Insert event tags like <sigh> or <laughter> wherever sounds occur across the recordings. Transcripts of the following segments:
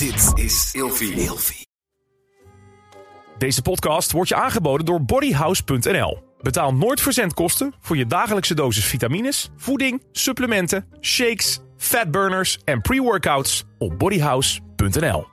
Dit is Ilfie. Deze podcast wordt je aangeboden door bodyhouse.nl. Betaal nooit verzendkosten voor je dagelijkse dosis vitamines, voeding, supplementen, shakes, fatburners en pre-workouts op bodyhouse.nl.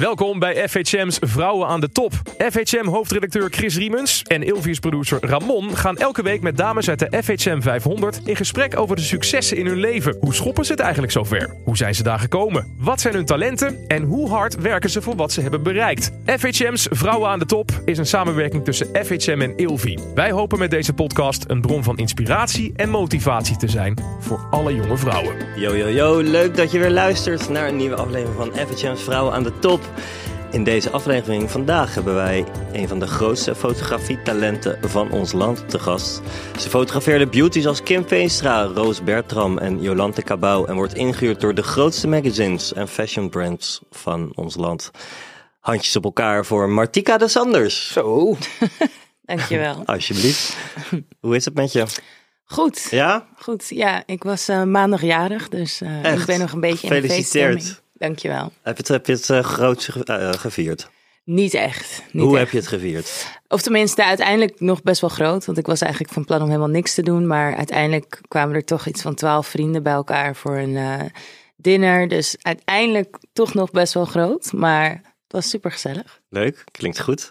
Welkom bij FHM's Vrouwen aan de Top. FHM-hoofdredacteur Chris Riemens en Ilvius producer Ramon gaan elke week met dames uit de FHM 500 in gesprek over de successen in hun leven. Hoe schoppen ze het eigenlijk zover? Hoe zijn ze daar gekomen? Wat zijn hun talenten? En hoe hard werken ze voor wat ze hebben bereikt? FHM's Vrouwen aan de Top is een samenwerking tussen FHM en Ilvi. Wij hopen met deze podcast een bron van inspiratie en motivatie te zijn voor alle jonge vrouwen. Yo, yo, yo, leuk dat je weer luistert naar een nieuwe aflevering van FHM's Vrouwen aan de Top. In deze aflevering vandaag hebben wij een van de grootste fotografietalenten van ons land te gast. Ze fotografeerde beauties als Kim Veenstra, Roos Bertram en Jolante Cabau en wordt ingehuurd door de grootste magazines en fashion brands van ons land. Handjes op elkaar voor Martika de Sanders. Zo. <laughs> Dankjewel. Alsjeblieft. Hoe is het met je? Goed. Ja? Goed. Ja, ik was uh, maandag jarig, dus uh, ik ben nog een beetje in de feeststemming. Dankjewel. Heb je het, heb je het uh, groot uh, gevierd? Niet echt. Niet Hoe echt. heb je het gevierd? Of tenminste, uiteindelijk nog best wel groot. Want ik was eigenlijk van plan om helemaal niks te doen. Maar uiteindelijk kwamen er toch iets van twaalf vrienden bij elkaar voor een uh, dinner. Dus uiteindelijk toch nog best wel groot. Maar het was super gezellig. Leuk, klinkt goed.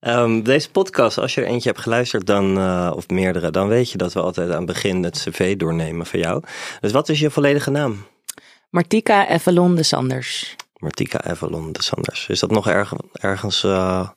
Um, deze podcast, als je er eentje hebt geluisterd, dan, uh, of meerdere, dan weet je dat we altijd aan het begin het cv doornemen van jou. Dus wat is je volledige naam? Martika Evelon de Sanders. Martika Evelon de Sanders. Is dat nog erg, ergens, uh,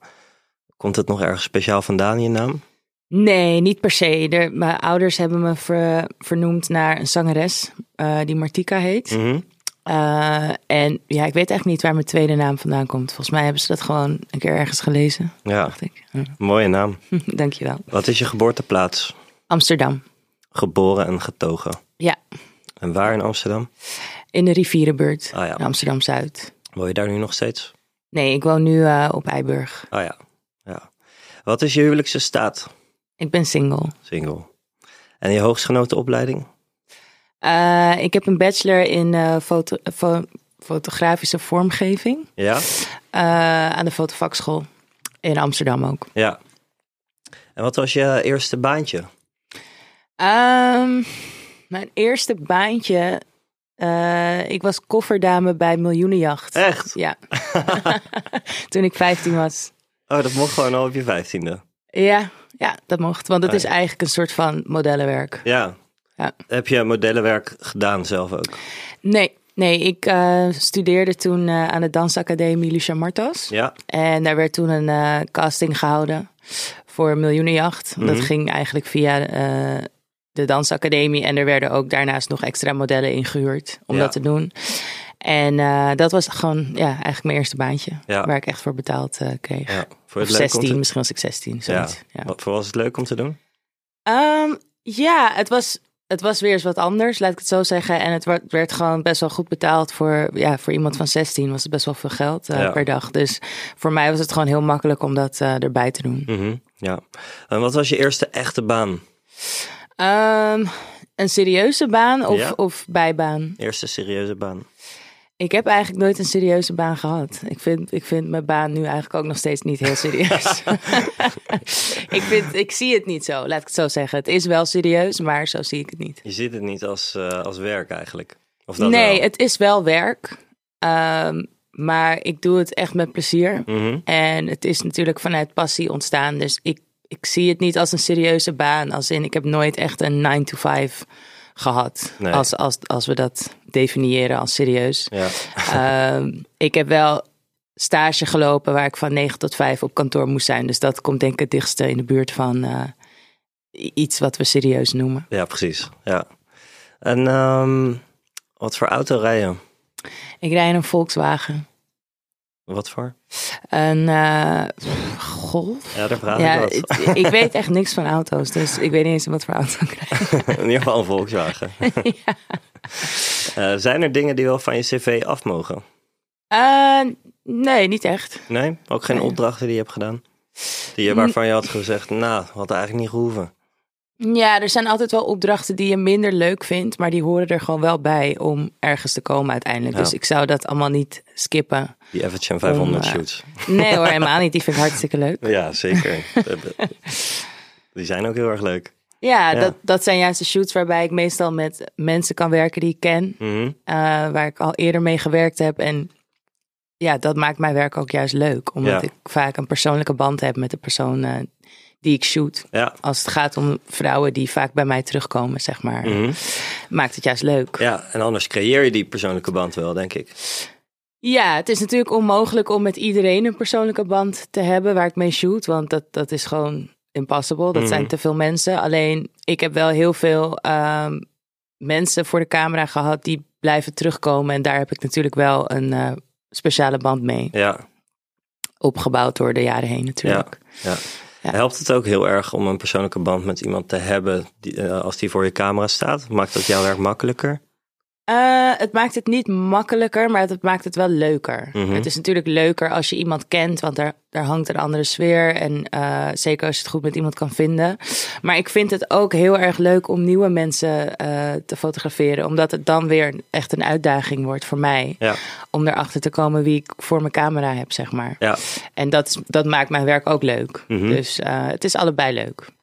komt het nog ergens speciaal vandaan, je naam? Nee, niet per se. De, mijn ouders hebben me ver, vernoemd naar een zangeres uh, die Martika heet. Mhm. Mm -hmm. uh, en ja, ik weet echt niet waar mijn tweede naam vandaan komt. Volgens mij hebben ze dat gewoon een keer ergens gelezen. Ja, dacht ik. <laughs> Mooie naam. <laughs> Dankjewel. Wat is je geboorteplaats? Amsterdam. Geboren en getogen? Ja. En waar in Amsterdam? In de rivierenbuurt, ah, ja. Amsterdam-Zuid. Woon je daar nu nog steeds? Nee, ik woon nu uh, op Eiburg. Ah ja. ja. Wat is je huwelijkse staat? Ik ben single. Single. En je hoogstgenoten opleiding? Uh, ik heb een bachelor in uh, foto, fo fotografische vormgeving. Ja. Aan de fotovakschool. In Amsterdam ook. Ja. En wat was je eerste baantje? Um, mijn eerste baantje. Uh, ik was kofferdame bij Miljoenenjacht. Echt? Ja. <laughs> <laughs> Toen ik 15 was. Oh, dat mocht gewoon al op je vijftiende? Ja, ja, dat mocht. Want het is eigenlijk een soort van modellenwerk. Ja. ja. Heb je modellenwerk gedaan zelf ook? Nee, nee ik uh, studeerde toen uh, aan de dansacademie Lucia Martos. Ja. En daar werd toen een uh, casting gehouden voor Miljoenenjacht. Mm -hmm. Dat ging eigenlijk via de dansacademie. En er werden ook daarnaast nog extra modellen ingehuurd om ja. dat te doen. En uh, dat was gewoon ja, eigenlijk mijn eerste baantje. Ja. Waar ik echt voor betaald uh, kreeg. Ja. Voor of 16, te... misschien was ik 16. Zoiets. Ja. Wat voor was het leuk om te doen? Um, ja, het was, het was weer eens wat anders, laat ik het zo zeggen. En het werd, werd gewoon best wel goed betaald voor, ja, voor iemand van 16 was het best wel veel geld uh, per dag. Dus voor mij was het gewoon heel makkelijk om dat erbij te doen. Mm -hmm. Ja. En wat was je eerste echte baan? Um, een serieuze baan of, ja. of bijbaan? Eerste serieuze baan. Ik heb eigenlijk nooit een serieuze baan gehad. Ik vind, ik vind mijn baan nu eigenlijk ook nog steeds niet heel serieus. <laughs> ik, vind, ik zie het niet zo, laat ik het zo zeggen. Het is wel serieus, maar zo zie ik het niet. Je ziet het niet als, uh, als werk eigenlijk? Of dat nee, wel? het is wel werk. Um, maar ik doe het echt met plezier. Mm -hmm. En het is natuurlijk vanuit passie ontstaan. Dus ik, ik zie het niet als een serieuze baan. Als in, ik heb nooit echt een 9 to 5 gehad. Nee. Als, als, als we dat definiëren als serieus. Ja. um, ik heb wel stage gelopen waar ik van 9 tot 5 op kantoor moest zijn. Dus dat komt denk ik het dichtste in de buurt van uh, iets wat we serieus noemen. Ja, precies. Ja. En um, wat voor auto rij je? Ik rijd in een Volkswagen. Wat voor? Een uh, Golf. Ja, daar vraag ja, ik wat. ik, weet echt niks van auto's, dus ik weet niet eens wat voor auto ik rijd. <laughs> In ieder geval een Volkswagen. <laughs> ja. uh, zijn er dingen die wel van je cv af mogen? Uh, nee, niet echt. Nee? Ook geen Nee. opdrachten die je hebt gedaan? Die je, waarvan je had gezegd, nou, had eigenlijk niet gehoeven. Ja, er zijn altijd wel opdrachten die je minder leuk vindt, maar die horen er gewoon wel bij om ergens te komen uiteindelijk. Ja. Dus ik zou dat allemaal niet skippen. Die FHM 500 Om, eh, shoots. Nee hoor, <laughs> helemaal niet. Die vind ik hartstikke leuk. Ja, zeker. <laughs> die zijn ook heel erg leuk. Ja, Ja. Dat, dat zijn juist de shoots waarbij ik meestal met mensen kan werken die ik ken, Mhm. eh, waar ik al eerder mee gewerkt heb. En ja, dat maakt mijn werk ook juist leuk, omdat Ja. ik vaak een persoonlijke band heb met de persoon eh, die ik shoot. Ja. Als het gaat om vrouwen die vaak bij mij terugkomen, zeg maar, Mhm. maakt het juist leuk. ja, en anders creëer je die persoonlijke band wel, denk ik. Ja, het is natuurlijk onmogelijk om met iedereen een persoonlijke band te hebben waar ik mee shoot. Want dat, dat is gewoon impossible. Dat Mhm. zijn te veel mensen. Alleen ik heb wel heel veel ehm, mensen voor de camera gehad die blijven terugkomen. En daar heb ik natuurlijk wel een eh, speciale band mee. Ja, Opgebouwd door de jaren heen natuurlijk. ja. Ja. Helpt het ook heel erg om een persoonlijke band met iemand te hebben die, eh, als die voor je camera staat? Maakt dat jouw werk makkelijker? Eh, het maakt het niet makkelijker, maar het maakt het wel leuker. Mhm. Het is natuurlijk leuker als je iemand kent, want daar, daar hangt een andere sfeer. En eh, zeker als je het goed met iemand kan vinden. Maar ik vind het ook heel erg leuk om nieuwe mensen eh, te fotograferen, omdat het dan weer echt een uitdaging wordt voor mij. Ja, Om erachter te komen wie ik voor mijn camera heb, zeg maar. ja. En dat, dat maakt mijn werk ook leuk. Mhm. Dus het is allebei leuk.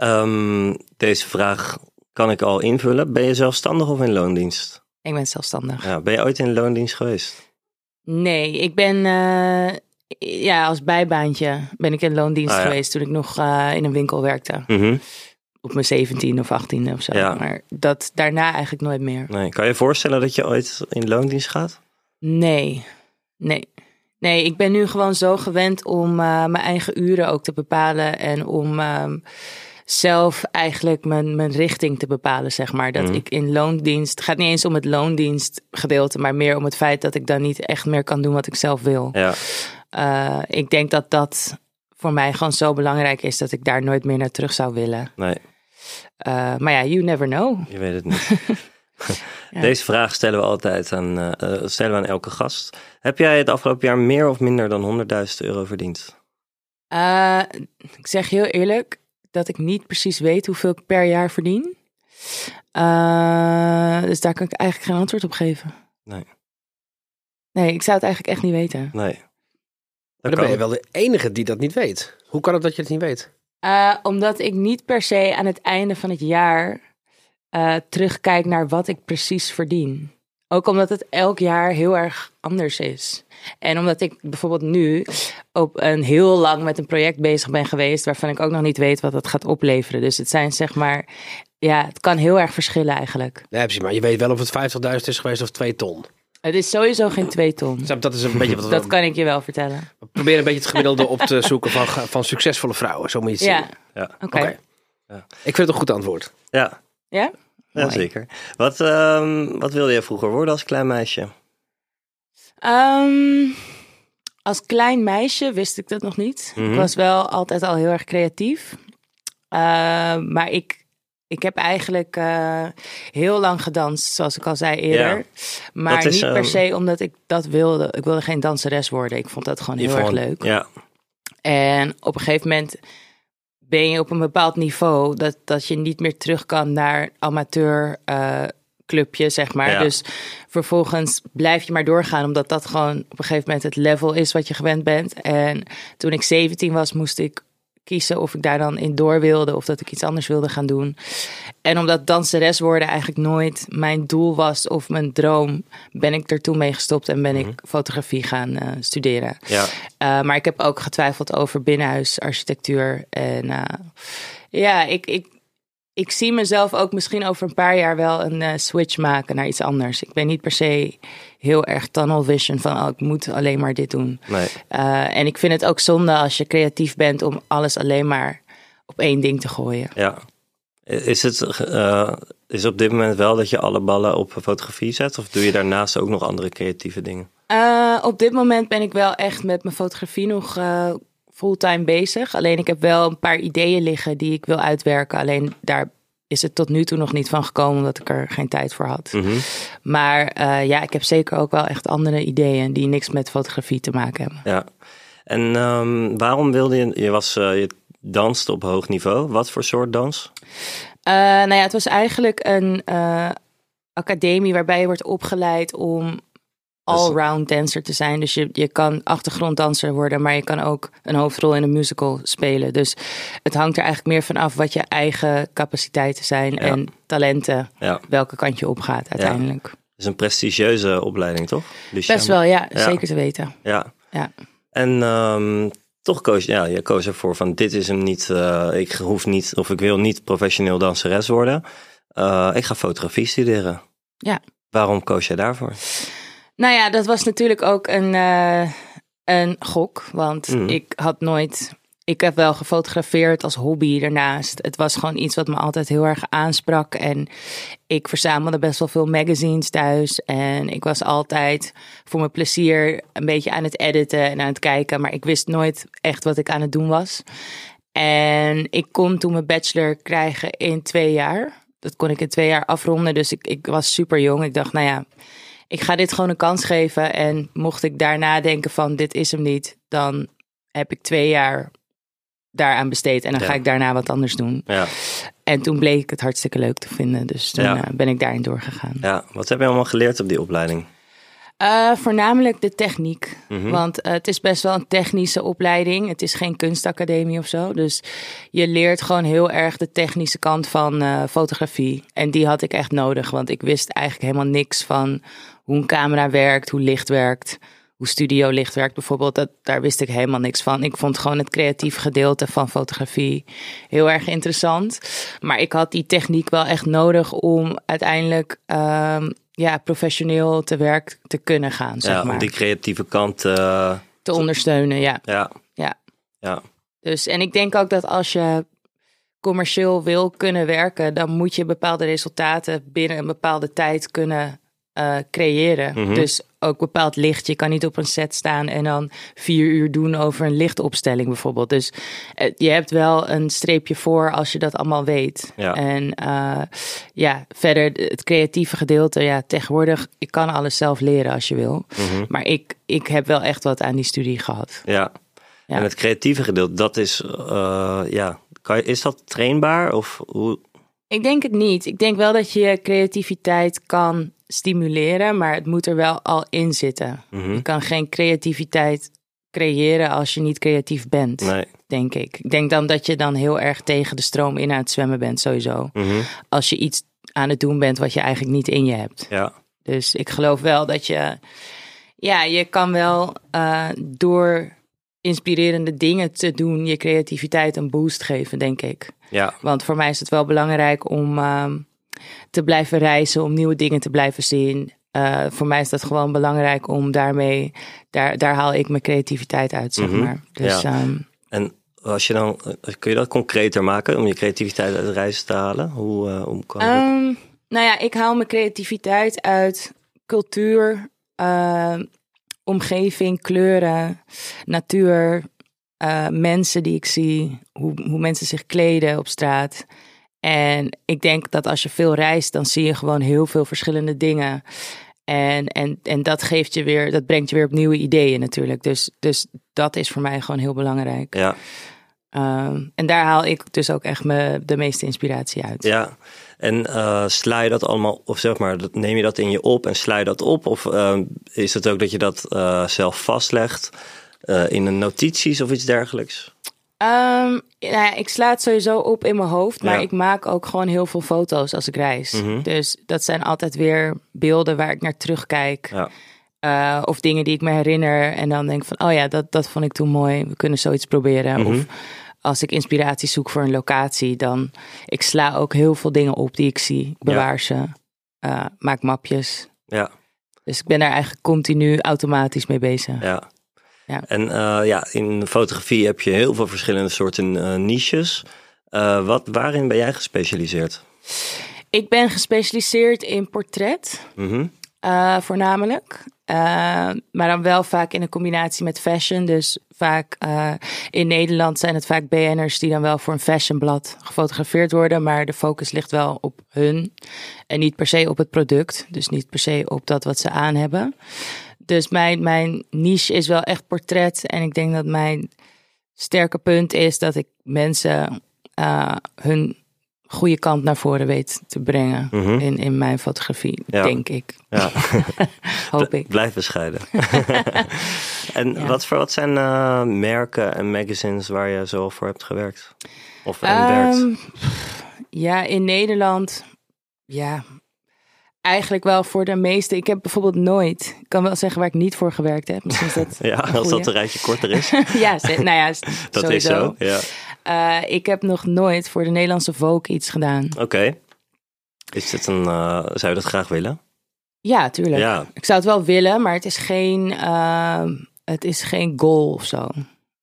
Ehm, deze vraag kan ik al invullen. Ben je zelfstandig of in loondienst? Ik ben zelfstandig. Ja, ben je ooit in loondienst geweest? Nee, ik ben eh, ja, als bijbaantje ben ik in loondienst Ah, ja. geweest toen ik nog eh, in een winkel werkte. Mhm. Op mijn 17 of 18 of zo. Ja. Maar dat daarna eigenlijk nooit meer. Nee. Kan je je voorstellen dat je ooit in loondienst gaat? Nee, nee. Nee, ik ben nu gewoon zo gewend om eh, mijn eigen uren ook te bepalen en om ehm, zelf eigenlijk mijn, mijn richting te bepalen, zeg maar. Dat Mhm. ik in loondienst, het gaat niet eens om het loondienstgedeelte, maar meer om het feit dat ik dan niet echt meer kan doen wat ik zelf wil. Ja, Eh, ik denk dat dat voor mij gewoon zo belangrijk is dat ik daar nooit meer naar terug zou willen. nee, Eh, maar ja, you never know. je weet het niet. Ja. <laughs> <laughs> Deze vraag stellen we altijd aan, eh, stellen we aan elke gast. Heb jij het afgelopen jaar meer of minder dan 100.000 euro verdiend? Ik zeg heel eerlijk dat ik niet precies weet hoeveel ik per jaar verdien. Eh, dus daar kan ik eigenlijk geen antwoord op geven. Nee. Nee, ik zou het eigenlijk echt niet weten. Nee. Maar dan ben je wel de enige die dat niet weet. Hoe kan het dat je het niet weet? Eh, omdat ik niet per se aan het einde van het jaar eh, terugkijk naar wat ik precies verdien. Ook omdat het elk jaar heel erg anders is. En omdat ik bijvoorbeeld nu op een heel lang met een project bezig ben geweest, waarvan ik ook nog niet weet wat het gaat opleveren. Dus het zijn zeg maar, ja, het kan heel erg verschillen eigenlijk. Nee, precies. Maar je weet wel of het 50.000 is geweest of 2 ton. Het is sowieso geen twee ton. Snap je? Dat is een beetje wat we Dat kan ik je wel vertellen. we proberen een beetje het gemiddelde op te zoeken van, van succesvolle vrouwen. Zo moet je het Ja, zien. Ja, oké. Oké. Ja. Ik vind het een goed antwoord. ja, Ja? Ja Mooi. zeker. Wat, ehm, wat wilde je vroeger worden als klein meisje? Ehm, als klein meisje wist ik dat nog niet. Mhm. Ik was wel altijd al heel erg creatief. Ehm, maar ik, ik heb eigenlijk eh, heel lang gedanst, zoals ik al zei eerder. Ja. Maar is, niet per se omdat ik dat wilde. Ik wilde geen danseres worden. Ik vond dat gewoon heel erg leuk. Ja, En op een gegeven moment ben je op een bepaald niveau dat, dat je niet meer terug kan naar amateur eh, clubje, zeg maar. Ja. Dus vervolgens blijf je maar doorgaan, omdat dat gewoon op een gegeven moment het level is wat je gewend bent. En toen ik 17 was, moest ik kiezen of ik daar dan in door wilde of dat ik iets anders wilde gaan doen. En omdat danseres worden eigenlijk nooit mijn doel was of mijn droom, ben ik er toen mee gestopt en ben ik fotografie gaan eh, studeren. ja. Uh, maar ik heb ook getwijfeld over binnenhuisarchitectuur. En uh, ja, ik, ik, ik zie mezelf ook misschien over een paar jaar wel een uh, switch maken naar iets anders. Ik ben niet per se heel erg tunnel vision van oh, ik moet alleen maar dit doen. Nee. Uh, en ik vind het ook zonde als je creatief bent om alles alleen maar op één ding te gooien. Ja. Is het uh, is op dit moment wel dat je alle ballen op fotografie zet? Of doe je daarnaast ook nog andere creatieve dingen? Op dit moment ben ik wel echt met mijn fotografie nog fulltime bezig. Alleen ik heb wel een paar ideeën liggen die ik wil uitwerken. Alleen daar is het tot nu toe nog niet van gekomen omdat ik er geen tijd voor had. Mm -hmm. Maar uh, ja, ik heb zeker ook wel echt andere ideeën die niks met fotografie te maken hebben. Ja. En um, waarom wilde je, je was, uh, je, danst op hoog niveau. Wat voor soort dans? Uh, nou ja, het was eigenlijk een academie waarbij je wordt opgeleid om all-round dancer te zijn. Dus je, je kan achtergronddanser worden, maar je kan ook een hoofdrol in een musical spelen. Dus het hangt er eigenlijk meer van af wat je eigen capaciteiten zijn en talenten, Ja. welke kant je op gaat uiteindelijk. Het is een prestigieuze opleiding, toch? Luciana? Best wel, ja, Ja. zeker te weten. Ja. Ja. En ehm, toch koos ja, je koos ervoor van dit is hem niet. eh, ik hoef niet of ik wil niet professioneel danseres worden. Eh, ik ga fotografie studeren. Ja. Waarom koos jij daarvoor? Nou ja, dat was natuurlijk ook een, eh, een gok. Want Mhm. ik had nooit. Ik heb wel gefotografeerd als hobby daarnaast. Het was gewoon iets wat me altijd heel erg aansprak. En ik verzamelde best wel veel magazines thuis. En ik was altijd voor mijn plezier een beetje aan het editen en aan het kijken. Maar ik wist nooit echt wat ik aan het doen was. En ik kon toen mijn bachelor krijgen in twee jaar. Dat kon ik in twee jaar afronden. Dus ik, ik was super jong. Ik dacht, nou ja, ik ga dit gewoon een kans geven. En mocht ik daarna denken van dit is hem niet, dan heb ik twee jaar daaraan besteed. En dan Ja. ga ik daarna wat anders doen. Ja. En toen bleek ik het hartstikke leuk te vinden. Dus toen Ja. eh, ben ik daarin doorgegaan. ja, wat heb je allemaal geleerd op die opleiding? Eh, voornamelijk de techniek. Mhm. Want eh, het is best wel een technische opleiding. Het is geen kunstacademie of zo. Dus je leert gewoon heel erg de technische kant van fotografie. En die had ik echt nodig. Want ik wist eigenlijk helemaal niks van hoe een camera werkt, hoe licht werkt. Hoe studio licht werkt bijvoorbeeld, dat, daar wist ik helemaal niks van. Ik vond gewoon het creatieve gedeelte van fotografie heel erg interessant. Maar ik had die techniek wel echt nodig om uiteindelijk ehm, ja, professioneel te werk te kunnen gaan, zeg ja, maar. om die creatieve kant. eh, Te ondersteunen, ja. ja. Ja. Ja. Dus, en ik denk ook dat als je commercieel wil kunnen werken, dan moet je bepaalde resultaten binnen een bepaalde tijd kunnen eh, creëren. Mhm. Dus ook bepaald licht. Je kan niet op een set staan en dan vier uur doen over een lichtopstelling bijvoorbeeld. Dus eh, je hebt wel een streepje voor als je dat allemaal weet. Ja. En eh, ja, verder het creatieve gedeelte. Ja, tegenwoordig, ik kan alles zelf leren als je wil. Mhm. Maar ik, ik heb wel echt wat aan die studie gehad. Ja. Ja. En het creatieve gedeelte, dat is, ja, kan je, is dat trainbaar? Of hoe? Ik denk het niet. Ik denk wel dat je je creativiteit kan stimuleren, maar het moet er wel al in zitten. Mhm. Je kan geen creativiteit creëren als je niet creatief bent, Nee. denk ik. Ik denk dan dat je dan heel erg tegen de stroom in aan het zwemmen bent, sowieso. Mhm. Als je iets aan het doen bent wat je eigenlijk niet in je hebt. Ja. Dus ik geloof wel dat je, ja, je kan wel eh, door inspirerende dingen te doen, je creativiteit een boost geven, denk ik. Ja. Want voor mij is het wel belangrijk om ehm, te blijven reizen, om nieuwe dingen te blijven zien. Eh, voor mij is dat gewoon belangrijk om daarmee, daar, daar haal ik mijn creativiteit uit, zeg Mhm. maar. Dus Ja. ehm, En als je dan, eh, kun je dat concreter maken om je creativiteit uit de reis te halen? Hoe, eh, hoe kan dat? Ehm, nou ja, ik haal mijn creativiteit uit cultuur, omgeving, kleuren, natuur, mensen die ik zie, hoe, hoe mensen zich kleden op straat. En ik denk dat als je veel reist, dan zie je gewoon heel veel verschillende dingen. En, en, en dat geeft je weer, dat brengt je weer op nieuwe ideeën natuurlijk. Dus, dus dat is voor mij gewoon heel belangrijk. Ja. Ehm, en daar haal ik dus ook echt me, de meeste inspiratie uit. Ja, en eh, sla je dat allemaal, of zeg maar, neem je dat in je op en sla je dat op? Of eh, is het ook dat je dat eh, zelf vastlegt eh, in een notities of iets dergelijks? Ehm, nou ja, ik sla het sowieso op in mijn hoofd, maar Ja. ik maak ook gewoon heel veel foto's als ik reis. Mhm. Dus dat zijn altijd weer beelden waar ik naar terugkijk. Ja. Eh, of dingen die ik me herinner en dan denk van, oh ja, dat, dat vond ik toen mooi. We kunnen zoiets proberen. Mhm. Of als ik inspiratie zoek voor een locatie, dan ik sla ook heel veel dingen op die ik zie, bewaar ze, eh, maak mapjes. Ja, Dus ik ben daar eigenlijk continu automatisch mee bezig. ja. Ja. En eh, ja, in fotografie heb je heel veel verschillende soorten eh, niches. Eh, wat, waarin ben jij gespecialiseerd? Ik ben gespecialiseerd in portret. Mhm. Voornamelijk. Maar dan wel vaak in een combinatie met fashion. Dus vaak in Nederland zijn het vaak BN'ers die dan wel voor een fashionblad gefotografeerd worden. Maar de focus ligt wel op hun. En niet per se op het product. Dus niet per se op dat wat ze aan hebben. Dus mijn, mijn niche is wel echt portret. En ik denk dat mijn sterke punt is dat ik mensen eh, hun goede kant naar voren weet te brengen Mhm. in, in mijn fotografie, Ja. denk ik. Ja. <laughs> <laughs> Hoop ik. Blijf bescheiden. <laughs> en Ja. wat, voor, wat zijn eh, merken en magazines waar je zo voor hebt gewerkt? Of en werkt? Ehm, ja, in Nederland, ja, eigenlijk wel voor de meeste. Ik heb bijvoorbeeld nooit, ik kan wel zeggen waar ik niet voor gewerkt heb. Misschien is dat <laughs> Ja, als dat een rijtje korter is. <laughs> ja, nou ja, <laughs> Dat sowieso. is zo. Ja. Eh, ik heb nog nooit voor de Nederlandse Vogue iets gedaan. Oké. Is dit een, eh, zou je dat graag willen? Ja, tuurlijk. Ja. Ik zou het wel willen, maar het is geen, ehm, het is geen goal of zo.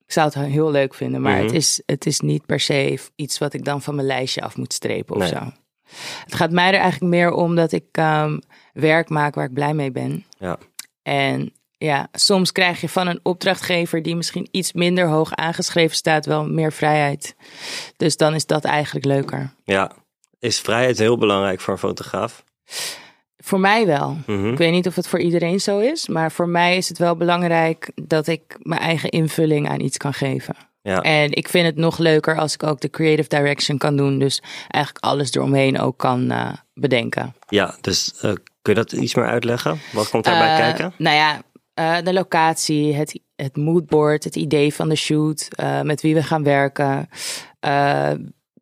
Ik zou het heel leuk vinden, maar Mhm. het, is, het is niet per se iets wat ik dan van mijn lijstje af moet strepen of Nee. zo. Het gaat mij er eigenlijk meer om dat ik ehm, werk maak waar ik blij mee ben. Ja. En ja, soms krijg je van een opdrachtgever die misschien iets minder hoog aangeschreven staat, wel meer vrijheid. Dus dan is dat eigenlijk leuker. Ja. Is vrijheid heel belangrijk voor een fotograaf? Voor mij wel. Mhm. Ik weet niet of het voor iedereen zo is, maar voor mij is het wel belangrijk dat ik mijn eigen invulling aan iets kan geven. Ja. En ik vind het nog leuker als ik ook de creative direction kan doen, dus eigenlijk alles eromheen ook kan eh, bedenken. Ja, dus eh, kun je dat iets meer uitleggen? Wat komt daarbij Eh, kijken? Nou ja, de locatie, het, het moodboard, het idee van de shoot, met wie we gaan werken.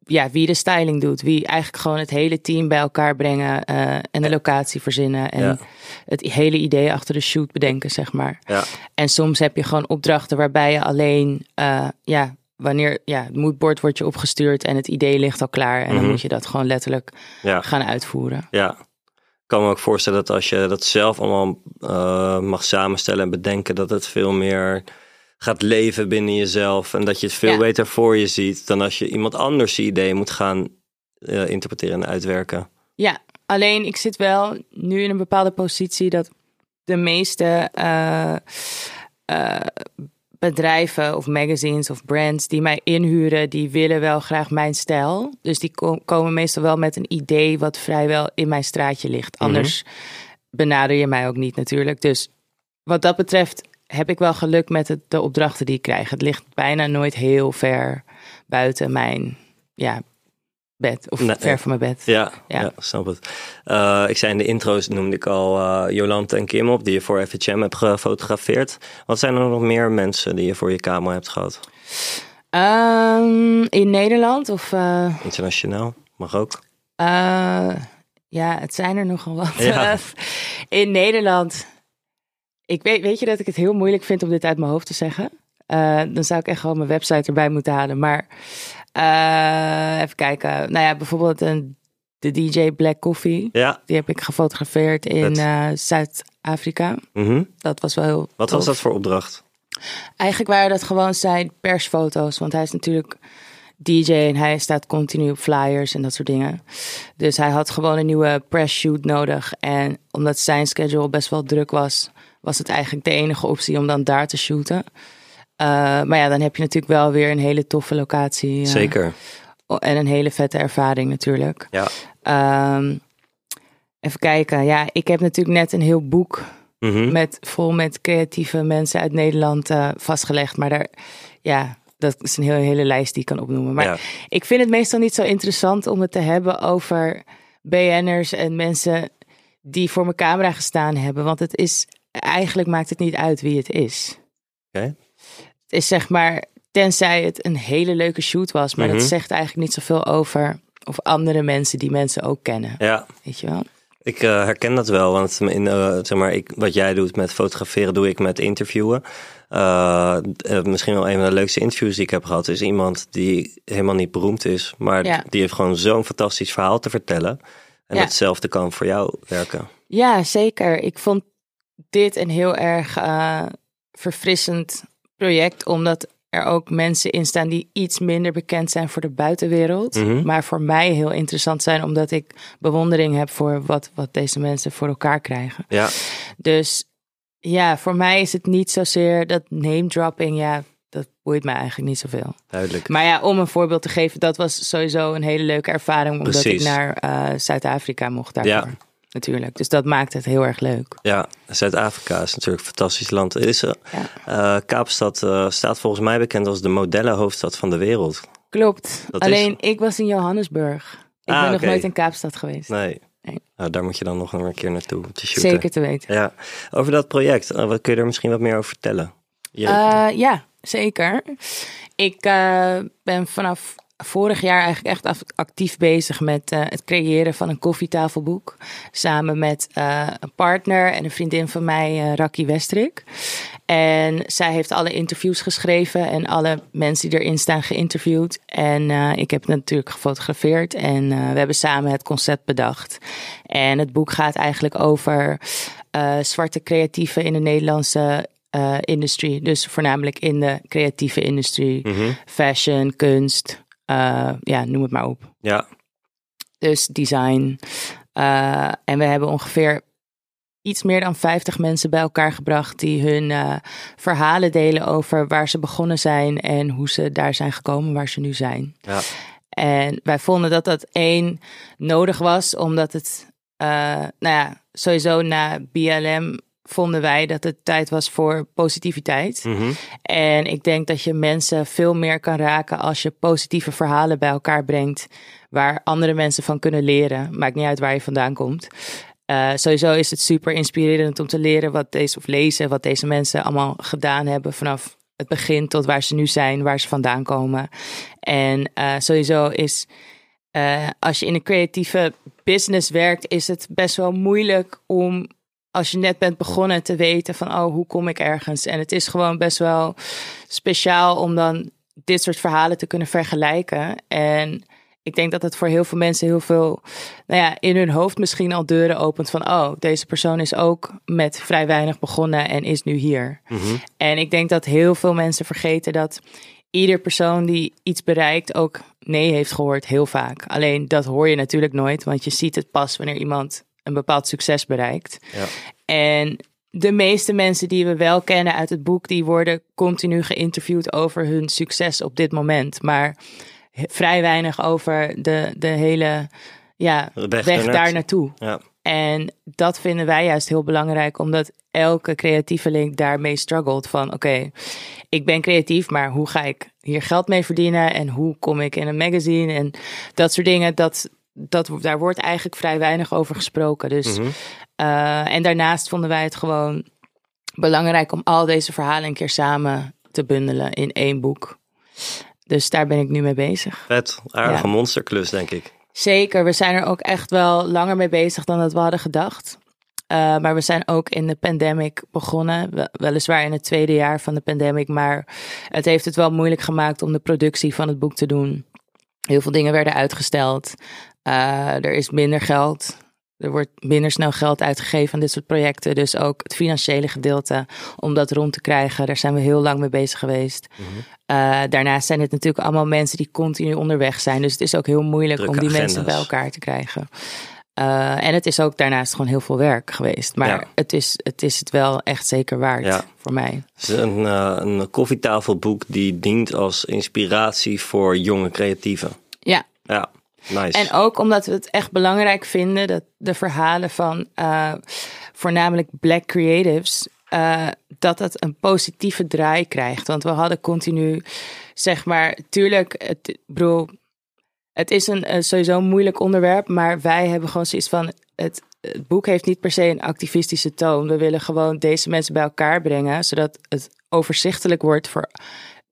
Ja, wie de styling doet. Wie eigenlijk gewoon het hele team bij elkaar brengen eh, en de locatie verzinnen. En Ja. het hele idee achter de shoot bedenken, zeg maar. Ja. En soms heb je gewoon opdrachten waarbij je alleen, eh, ja, wanneer ja, het moodboard wordt je opgestuurd en het idee ligt al klaar. En dan Mhm. moet je dat gewoon letterlijk Ja. gaan uitvoeren. Ja. Ik kan me ook voorstellen dat als je dat zelf allemaal eh, mag samenstellen en bedenken, dat het veel meer gaat leven binnen jezelf. En dat je het veel Ja. beter voor je ziet dan als je iemand anders je idee moet gaan eh, interpreteren en uitwerken. Ja, alleen ik zit wel nu in een bepaalde positie dat de meeste eh, eh, bedrijven of magazines of brands die mij inhuren, die willen wel graag mijn stijl. Dus die ko- komen meestal wel met een idee wat vrijwel in mijn straatje ligt. Anders benader je mij ook niet natuurlijk. Dus wat dat betreft heb ik wel geluk met het, de opdrachten die ik krijg. Het ligt bijna nooit heel ver buiten mijn ja, bed of Nee, ver van mijn bed. Ja, ja. Ja. snap het. Eh, ik zei in de intro's, noemde ik al eh Jolante en Kim op, die je voor FHM hebt gefotografeerd. Wat zijn er nog meer mensen die je voor je camera hebt gehad? Ehm, in Nederland of eh, Internationaal, mag ook. ja, het zijn er nogal wat. Ja. <laughs> in Nederland. Ik weet, weet je dat ik het heel moeilijk vind om dit uit mijn hoofd te zeggen. Eh, dan zou ik echt gewoon mijn website erbij moeten halen. Maar eh, even kijken. Nou ja, bijvoorbeeld een, de DJ Black Coffee. Ja, Die heb ik gefotografeerd in eh, Zuid-Afrika. mhm. Dat was wel heel wat tof. was dat voor opdracht? Eigenlijk waren dat gewoon zijn persfoto's. Want hij is natuurlijk DJ en hij staat continu op flyers en dat soort dingen. Dus hij had gewoon een nieuwe press shoot nodig. En omdat zijn schedule best wel druk was, was het eigenlijk de enige optie om dan daar te shooten. Eh, maar ja, dan heb je natuurlijk wel weer een hele toffe locatie. eh, Zeker. En een hele vette ervaring natuurlijk. Ja. Ehm, even kijken. Ja, ik heb natuurlijk net een heel boek Mhm. met, vol met creatieve mensen uit Nederland eh, vastgelegd. Maar daar, ja, dat is een hele, hele lijst die ik kan opnoemen. Maar Ja. ik vind het meestal niet zo interessant om het te hebben over BN'ers en mensen die voor mijn camera gestaan hebben. Want het is, eigenlijk maakt het niet uit wie het is. Oké. Het is zeg maar, tenzij het een hele leuke shoot was. Maar Mhm. dat zegt eigenlijk niet zoveel over of andere mensen die mensen ook kennen. Ja, Weet je wel? ik eh, herken dat wel. Want in, eh, zeg maar, ik, wat jij doet met fotograferen, doe ik met interviewen. Eh, misschien wel een van de leukste interviews die ik heb gehad, is iemand die helemaal niet beroemd is. Maar Ja. die heeft gewoon zo'n fantastisch verhaal te vertellen. En Ja. hetzelfde kan voor jou werken. Ja, zeker. Ik vond dit een heel erg eh, verfrissend project, omdat er ook mensen in staan die iets minder bekend zijn voor de buitenwereld, Mhm. maar voor mij heel interessant zijn, omdat ik bewondering heb voor wat, wat deze mensen voor elkaar krijgen. Ja, Dus ja, voor mij is het niet zozeer dat name dropping, ja, dat boeit mij eigenlijk niet zoveel. duidelijk. Maar ja, om een voorbeeld te geven, dat was sowieso een hele leuke ervaring, omdat Precies. ik naar eh, Zuid-Afrika mocht daarvoor. Ja. Natuurlijk. Dus dat maakt het heel erg leuk. Ja, Zuid-Afrika is natuurlijk een fantastisch land. Is, eh, Ja. eh, Kaapstad eh, staat volgens mij bekend als de modellenhoofdstad van de wereld. Klopt. Dat is- Alleen ik was in Johannesburg. Ik Ah, ben nog nooit in Kaapstad geweest. Nee. Nee. Nou, daar moet je dan nog een keer naartoe te shooten. Zeker te weten. Ja, over dat project, wat kun je er misschien wat meer over vertellen? Ja, zeker. Ik ben vanaf vorig jaar eigenlijk echt actief bezig met eh, het creëren van een koffietafelboek. Samen met eh, een partner en een vriendin van mij, eh Raki Westrik. En zij heeft alle interviews geschreven en alle mensen die erin staan geïnterviewd. En ik heb het natuurlijk gefotografeerd en we hebben samen het concept bedacht. En het boek gaat eigenlijk over zwarte creatieven in de Nederlandse industrie. Dus voornamelijk in de creatieve industrie. Mhm. Fashion, kunst, eh, ja, noem het maar op. Ja, Dus design. Eh, en we hebben ongeveer iets meer dan 50 mensen bij elkaar gebracht die hun eh, verhalen delen over waar ze begonnen zijn en hoe ze daar zijn gekomen waar ze nu zijn. ja. En wij vonden dat dat één nodig was, omdat het, nou ja, sowieso na BLM vonden wij dat het tijd was voor positiviteit. Mhm. En ik denk dat je mensen veel meer kan raken als je positieve verhalen bij elkaar brengt, waar andere mensen van kunnen leren. Maakt niet uit waar je vandaan komt. Eh, sowieso is het super inspirerend om te leren wat deze, of lezen wat deze mensen allemaal gedaan hebben vanaf het begin tot waar ze nu zijn, waar ze vandaan komen. En eh, sowieso is, eh, als je in een creatieve business werkt, is het best wel moeilijk om, als je net bent begonnen, te weten van, oh, hoe kom ik ergens? En het is gewoon best wel speciaal om dan dit soort verhalen te kunnen vergelijken. En ik denk dat het voor heel veel mensen heel veel, nou ja, in hun hoofd misschien al deuren opent van, oh, deze persoon is ook met vrij weinig begonnen en is nu hier. Mhm. En ik denk dat heel veel mensen vergeten dat ieder persoon die iets bereikt ook nee heeft gehoord, heel vaak. Alleen dat hoor je natuurlijk nooit, want je ziet het pas wanneer iemand een bepaald succes bereikt. Ja. En de meeste mensen die we wel kennen uit het boek, die worden continu geïnterviewd over hun succes op dit moment. Maar vrij weinig over de, de hele ja, De weg daar naartoe. Ja. En dat vinden wij juist heel belangrijk, omdat elke creatieveling daarmee struggelt. Van oké, ik ben creatief, maar hoe ga ik hier geld mee verdienen? En hoe kom ik in een magazine? En dat soort dingen, dat, dat, daar wordt eigenlijk vrij weinig over gesproken. Dus, Mhm. eh, en daarnaast vonden wij het gewoon belangrijk om al deze verhalen een keer samen te bundelen in één boek. Dus daar ben ik nu mee bezig. Vet, aardige Ja. monsterklus, denk ik. Zeker, we zijn er ook echt wel langer mee bezig dan dat we hadden gedacht. Uh, maar we zijn ook in de pandemic begonnen. We- Weliswaar in het tweede jaar van de pandemic. Maar het heeft het wel moeilijk gemaakt om de productie van het boek te doen. Heel veel dingen werden uitgesteld. Uh, er is minder geld. Er wordt minder snel geld uitgegeven aan dit soort projecten. Dus ook het financiële gedeelte om dat rond te krijgen. Daar zijn we heel lang mee bezig geweest. Uh, daarnaast zijn het natuurlijk allemaal mensen die continu onderweg zijn. Dus het is ook heel moeilijk Drukke om die mensen bij elkaar te krijgen. Uh, en het is ook daarnaast gewoon heel veel werk geweest. Maar Ja. het, is, het is het wel echt zeker waard Ja. voor mij. Het is een, eh, een koffietafelboek die dient als inspiratie voor jonge creatieven. Ja, Ja, nice. En ook omdat we het echt belangrijk vinden dat de verhalen van eh, voornamelijk black creatives, eh, dat het een positieve draai krijgt. Want we hadden continu, zeg maar, tuurlijk, het, bedoel, het is een eh, sowieso een moeilijk onderwerp, maar wij hebben gewoon zoiets van, het, het boek heeft niet per se een activistische toon. We willen gewoon deze mensen bij elkaar brengen, zodat het overzichtelijk wordt voor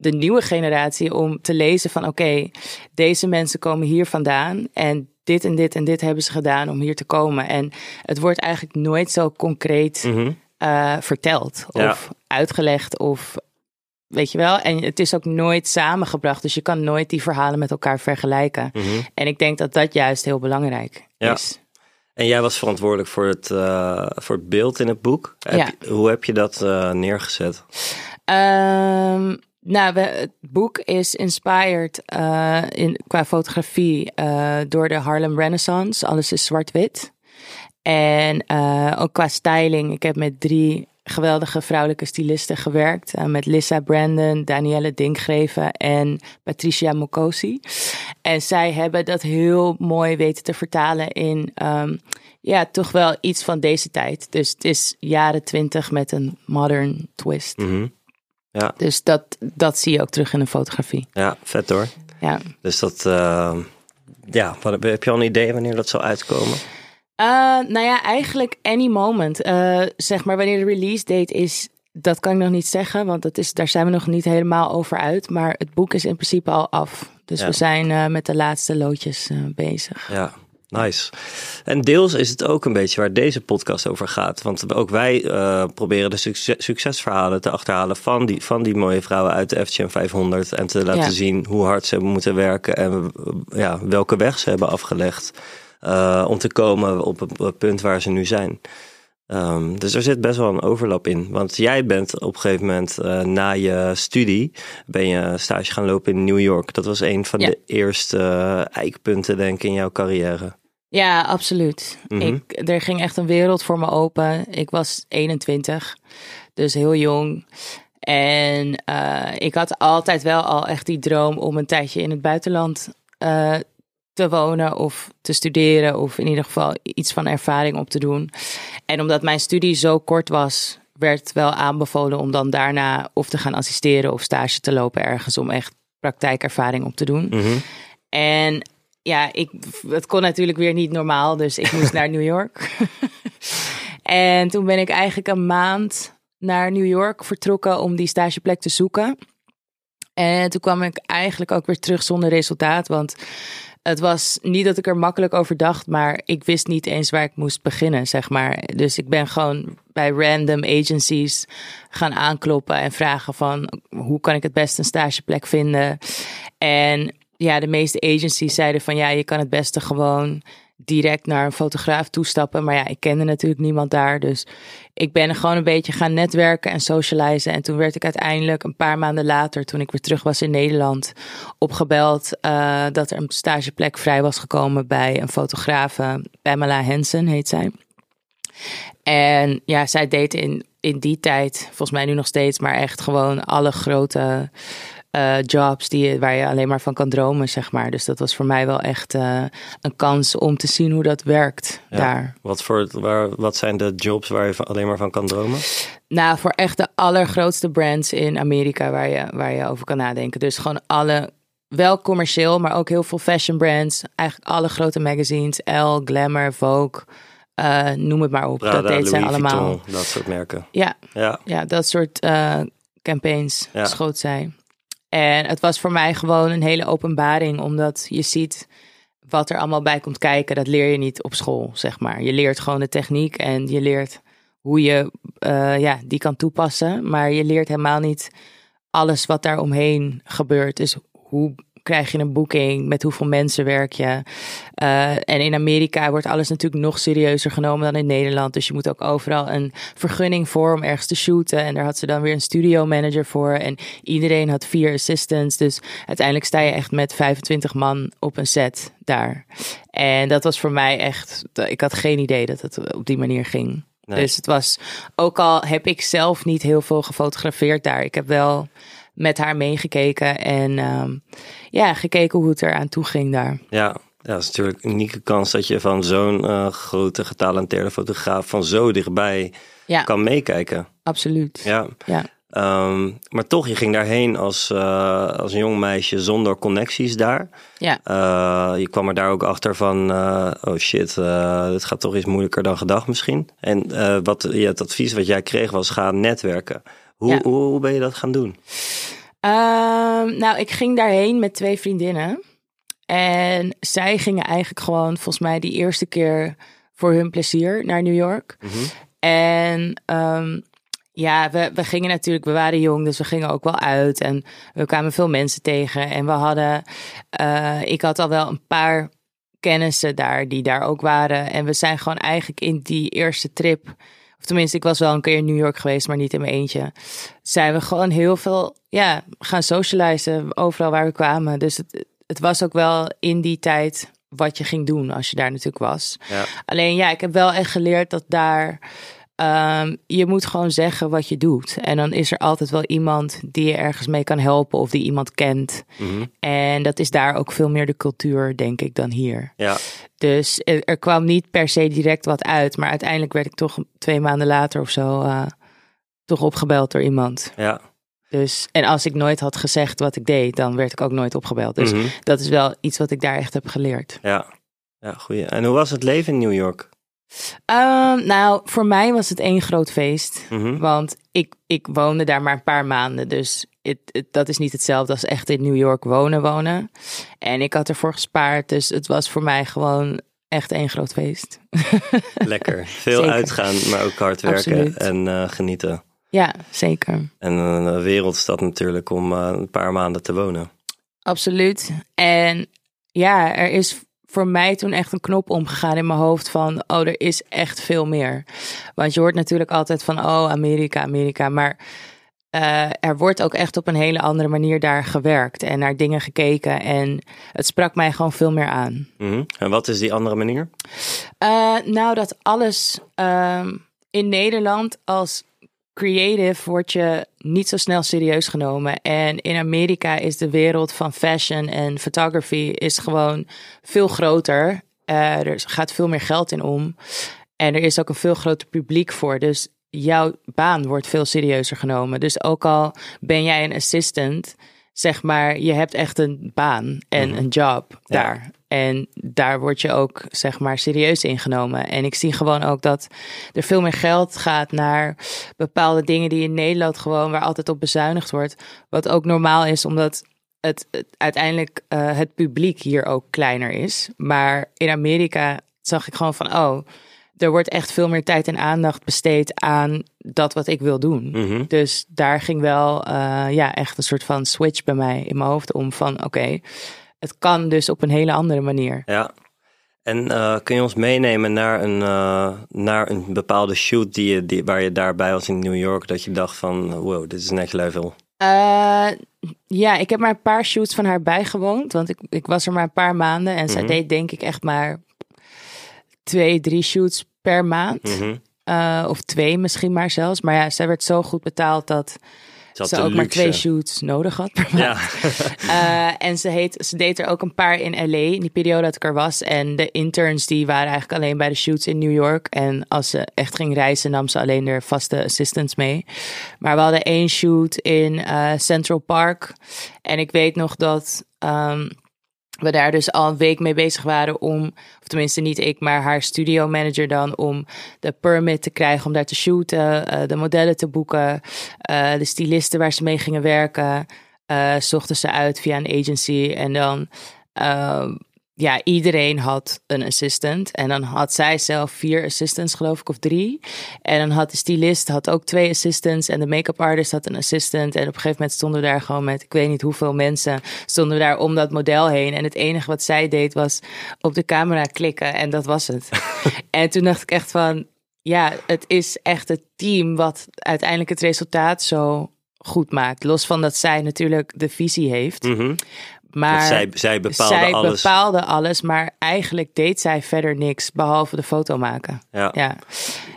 de nieuwe generatie om te lezen van oké, deze mensen komen hier vandaan en dit en dit en dit hebben ze gedaan om hier te komen. En het wordt eigenlijk nooit zo concreet Mhm. eh, verteld Ja. of uitgelegd of weet je wel. En het is ook nooit samengebracht, dus je kan nooit die verhalen met elkaar vergelijken. Mhm. En ik denk dat dat juist heel belangrijk Ja. is. En jij was verantwoordelijk voor het, eh, voor het beeld in het boek. Heb Ja. je- hoe heb je dat eh, neergezet? Ehm, nou, het boek is inspired eh, in, qua fotografie eh, door de Harlem Renaissance. Alles is zwart-wit. En eh, ook qua styling. Ik heb met drie geweldige vrouwelijke stylisten gewerkt. eh, met Lissa Brandon, Danielle Dinkgreven en Patricia Mokosi. En zij hebben dat heel mooi weten te vertalen in ehm, ja, toch wel iets van deze tijd. Dus het is jaren twintig met een modern twist. Mhm. Ja, Dus dat, dat zie je ook terug in de fotografie. ja, vet hoor. Ja. Dus dat, eh, ja, wat, heb je al een idee wanneer dat zal uitkomen? Eh, nou ja, eigenlijk any moment. Eh, zeg maar wanneer de release date is, dat kan ik nog niet zeggen, want dat is, daar zijn we nog niet helemaal over uit. Maar het boek is in principe al af. Dus Ja. we zijn eh, met de laatste loodjes bezig. Ja, nice. En deels is het ook een beetje waar deze podcast over gaat. Want ook wij eh, proberen de succes, succesverhalen te achterhalen van die, van die mooie vrouwen uit de FGM 500. En te laten Ja. zien hoe hard ze hebben moeten werken en eh, ja, welke weg ze hebben afgelegd. eh, om te komen op het, punt waar ze nu zijn. Ehm, dus er zit best wel een overlap in. Want jij bent op een gegeven moment na je studie ben je stage gaan lopen in New York. Dat was een van Ja. de eerste eikpunten, denk ik, in jouw carrière. Ja, absoluut. Mhm. ik, er ging echt een wereld voor me open. Ik was 21, dus heel jong. En eh, ik had altijd wel al echt die droom om een tijdje in het buitenland eh, te wonen of te studeren. Of in ieder geval iets van ervaring op te doen. En omdat mijn studie zo kort was, werd wel aanbevolen om dan daarna of te gaan assisteren of stage te lopen ergens om echt praktijkervaring op te doen. Mhm. En ja, ik, het kon natuurlijk weer niet normaal, dus ik moest naar New York. <laughs> en toen ben ik eigenlijk een maand naar New York vertrokken om die stageplek te zoeken. En toen kwam ik eigenlijk ook weer terug zonder resultaat, want het was niet dat ik er makkelijk over dacht, maar ik wist niet eens waar ik moest beginnen, zeg maar. Dus ik ben gewoon bij random agencies gaan aankloppen en vragen van hoe kan ik het best een stageplek vinden. En ja, de meeste agencies zeiden van ja, je kan het beste gewoon direct naar een fotograaf toestappen. Maar ja, ik kende natuurlijk niemand daar. Dus ik ben gewoon een beetje gaan netwerken en socializen. En toen werd ik uiteindelijk een paar maanden later, toen ik weer terug was in Nederland, opgebeld eh, dat er een stageplek vrij was gekomen bij een fotografe, Pamela Hensen heet zij. En ja, zij deed in, in die tijd, volgens mij nu nog steeds, maar echt gewoon alle grote eh, jobs die waar je alleen maar van kan dromen, zeg maar. Dus dat was voor mij wel echt eh, een kans om te zien hoe dat werkt Ja. daar. Wat, voor, waar, wat zijn de jobs waar je van- alleen maar van kan dromen? Nou, voor echt de allergrootste brands in Amerika waar je, waar je over kan nadenken. Dus gewoon alle, wel commercieel, maar ook heel veel fashion brands. Eigenlijk alle grote magazines, Elle, Glamour, Vogue, eh, noem het maar op. Prada, dat deed zij allemaal. Vuitton, dat soort merken. Ja, Ja, ja, dat soort eh, campaigns Ja. schoot zij. En het was voor mij gewoon een hele openbaring, omdat je ziet wat er allemaal bij komt kijken. Dat leer je niet op school, zeg maar. Je leert gewoon de techniek en je leert hoe je eh, ja, die kan toepassen. Maar je leert helemaal niet alles wat daar omheen gebeurt. Dus hoe krijg je een boeking? Met hoeveel mensen werk je? Eh, en in Amerika wordt alles natuurlijk nog serieuzer genomen dan in Nederland. Dus je moet ook overal een vergunning voor om ergens te shooten. En daar had ze dan weer een studio manager voor. En iedereen had vier assistants. Dus uiteindelijk sta je echt met 25 man op een set daar. En dat was voor mij echt. Ik had geen idee dat het op die manier ging. Nee. Dus het was, ook al heb ik zelf niet heel veel gefotografeerd daar. Ik heb wel met haar meegekeken en ehm, ja, gekeken hoe het eraan toe ging daar. ja. Ja, dat is natuurlijk een unieke kans dat je van zo'n eh, grote getalenteerde fotograaf van zo dichtbij Ja, kan meekijken. absoluut. Ja. Ja. Ehm, maar toch, je ging daarheen als, eh, als een jong meisje zonder connecties daar. Ja. Eh, je kwam er daar ook achter van, oh shit, dit gaat toch iets moeilijker dan gedacht misschien. En wat, ja, het advies wat jij kreeg was, ga netwerken. Hoe, Ja. hoe, hoe ben je dat gaan doen? Ehm, nou, ik ging daarheen met twee vriendinnen. En zij gingen eigenlijk gewoon, volgens mij, die eerste keer voor hun plezier naar New York. En ehm, ja, we, we gingen natuurlijk, we waren jong, dus we gingen ook wel uit. En we kwamen veel mensen tegen. En we hadden, eh, ik had al wel een paar kennissen daar die daar ook waren. En we zijn gewoon eigenlijk in die eerste trip, of tenminste, ik was wel een keer in New York geweest, maar niet in mijn eentje. Zijn we gewoon heel veel, ja, gaan socializen overal waar we kwamen. Dus het, het was ook wel in die tijd wat je ging doen als je daar natuurlijk was. Ja. Alleen ja, ik heb wel echt geleerd dat daar Ehm, je moet gewoon zeggen wat je doet. En dan is er altijd wel iemand die je ergens mee kan helpen of die iemand kent. Mhm. En dat is daar ook veel meer de cultuur, denk ik, dan hier. Ja, Dus er, kwam niet per se direct wat uit. Maar uiteindelijk werd ik toch twee maanden later of zo eh, toch opgebeld door iemand. ja. Dus, en als ik nooit had gezegd wat ik deed, dan werd ik ook nooit opgebeld. Dus Mhm. dat is wel iets wat ik daar echt heb geleerd. Ja, ja goeie. En hoe was het leven in New York? Ehm, nou, voor mij was het één groot feest. Mhm. Want ik, ik woonde daar maar een paar maanden. Dus het, het- dat is niet hetzelfde als echt in New York wonen wonen. En ik had ervoor gespaard. Dus het was voor mij gewoon echt één groot feest. <laughs> Lekker. Veel Zeker. uitgaan, maar ook hard werken Absoluut. en eh, genieten. Ja, zeker. En een wereldstad natuurlijk om eh, een paar maanden te wonen. Absoluut. En ja, er is voor mij toen echt een knop omgegaan in mijn hoofd van, oh, er is echt veel meer. Want je hoort natuurlijk altijd van, oh, Amerika, Amerika. Maar eh, er wordt ook echt op een hele andere manier daar gewerkt en naar dingen gekeken. En het sprak mij gewoon veel meer aan. Mhm. En wat is die andere manier? Eh, nou, dat alles ehm, in Nederland als creative word je niet zo snel serieus genomen. En in Amerika is de wereld van fashion en photography is gewoon veel groter. Eh, er gaat veel meer geld in om. En er is ook een veel groter publiek voor. Dus jouw baan wordt veel serieuzer genomen. Dus ook al ben jij een assistant, zeg maar, je hebt echt een baan en een job Ja. En daar word je ook, zeg maar, serieus ingenomen. En ik zie gewoon ook dat er veel meer geld gaat naar bepaalde dingen die in Nederland gewoon, waar altijd op bezuinigd wordt. Wat ook normaal is, omdat het, het uiteindelijk eh, het publiek hier ook kleiner is. Maar in Amerika zag ik gewoon van, oh, er wordt echt veel meer tijd en aandacht besteed aan dat wat ik wil doen. Mhm. Dus daar ging wel eh, ja, echt een soort van switch bij mij in mijn hoofd om van oké, het kan dus op een hele andere manier. Ja. En eh, kun je ons meenemen naar een, eh, naar een bepaalde shoot die je, die, waar je daarbij was in New York, dat je dacht van wow, dit is next level. Eh, ja, ik heb maar een paar shoots van haar bijgewoond, want ik, ik was er maar een paar maanden en zij Mhm. deed denk ik echt maar twee, drie shoots per maand. Mhm. Of twee misschien maar zelfs. Maar ja, zij werd zo goed betaald dat Ze ze ook maar twee shoots nodig had <laughs> per maand. Ja. Eh, en ze, heet, ze deed er ook een paar in LA in die periode dat ik er was. En de interns die waren eigenlijk alleen bij de shoots in New York. En als ze echt ging reizen nam ze alleen de vaste assistants mee. Maar we hadden één shoot in eh, Central Park. En ik weet nog dat ehm, we daar dus al een week mee bezig waren om, of tenminste niet ik, maar haar studio manager dan, om de permit te krijgen om daar te shooten, eh, de modellen te boeken, eh, de stylisten waar ze mee gingen werken, eh, zochten ze uit via een agency en dan, ehm, ja, iedereen had een assistant en dan had zij zelf vier assistants geloof ik of drie en dan had de stylist had ook twee assistants en de make-up artist had een assistant en op een gegeven moment stonden we daar gewoon met ik weet niet hoeveel mensen stonden we daar om dat model heen en het enige wat zij deed was op de camera klikken en dat was het. <laughs> en toen dacht ik echt van ja, het is echt het team wat uiteindelijk het resultaat zo goed maakt. Los van dat zij natuurlijk de visie heeft. Mhm. Maar zij, zij bepaalde zij alles. bepaalde alles, maar eigenlijk deed zij verder niks behalve de foto maken. ja. Ja,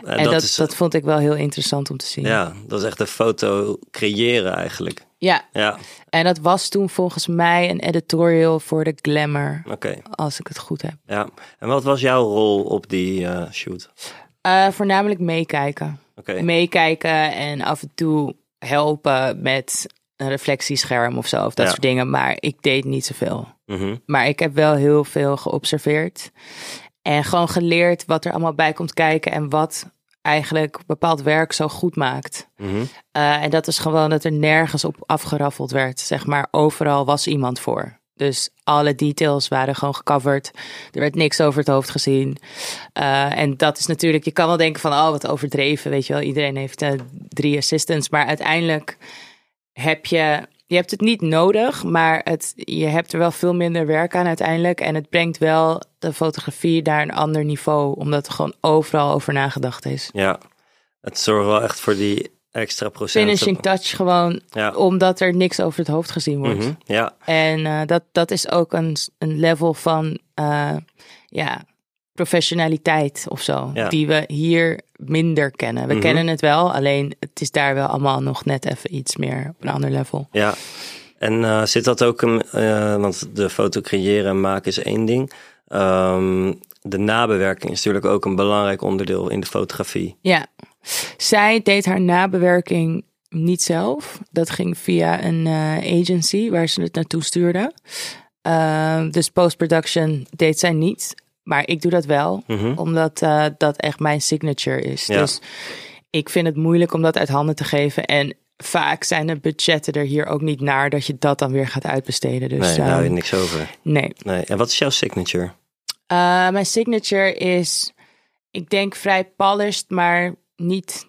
En, en dat, is, dat vond ik wel heel interessant om te zien. ja, dat is echt een foto creëren eigenlijk. ja, Ja, en dat was toen volgens mij een editorial voor de Glamour, oké. als ik het goed heb. Ja. En wat was jouw rol op die eh, shoot? Eh, voornamelijk meekijken. Oké. Meekijken en af en toe helpen met een reflectiescherm of zo, of dat Ja. soort dingen. Maar ik deed niet zoveel. Mhm. Maar ik heb wel heel veel geobserveerd. En gewoon geleerd wat er allemaal bij komt kijken en wat eigenlijk bepaald werk zo goed maakt. Mhm. Eh, en dat is gewoon dat er nergens op afgeraffeld werd. Zeg maar, overal was iemand voor. Dus alle details waren gewoon gecoverd. Er werd niks over het hoofd gezien. Eh, en dat is natuurlijk, je kan wel denken van, oh, wat overdreven. Weet je wel, iedereen heeft eh, drie assistants. Maar uiteindelijk heb je, je hebt het niet nodig, maar het, je hebt er wel veel minder werk aan uiteindelijk. En het brengt wel de fotografie naar een ander niveau, omdat er gewoon overal over nagedacht is. Ja. Het zorgt wel echt voor die extra procent. Finishing touch gewoon, Ja. omdat er niks over het hoofd gezien wordt. Mhm. Ja. En eh, dat, dat is ook een, een level van, eh, ja, professionaliteit of zo. Ja. Die we hier minder kennen. We Mhm. kennen het wel, alleen het is daar wel allemaal nog net even iets meer op een ander level. Ja, en eh, zit dat ook, een, eh, want de foto creëren en maken is één ding. Ehm, de nabewerking is natuurlijk ook een belangrijk onderdeel in de fotografie. Ja, zij deed haar nabewerking niet zelf. Dat ging via een eh, agency waar ze het naartoe stuurde. Ehm, dus post-production deed zij niet. Maar ik doe dat wel, Mhm. omdat eh, dat echt mijn signature is. Ja. Dus ik vind het moeilijk om dat uit handen te geven. En vaak zijn de budgetten er hier ook niet naar dat je dat dan weer gaat uitbesteden. Dus nee, daar hou je ehm, niks over. nee. Nee. En wat is jouw signature? Eh, mijn signature is, ik denk vrij polished, maar niet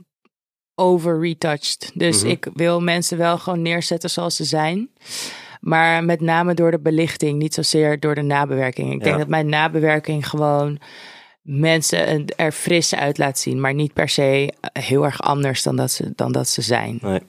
over-retouched. Dus Mhm. ik wil mensen wel gewoon neerzetten zoals ze zijn. Maar met name door de belichting, niet zozeer door de nabewerking. Ik denk Ja. dat mijn nabewerking gewoon mensen een- er fris uit laat zien. Maar niet per se eh, heel erg anders dan dat ze, dan dat ze zijn. Nee.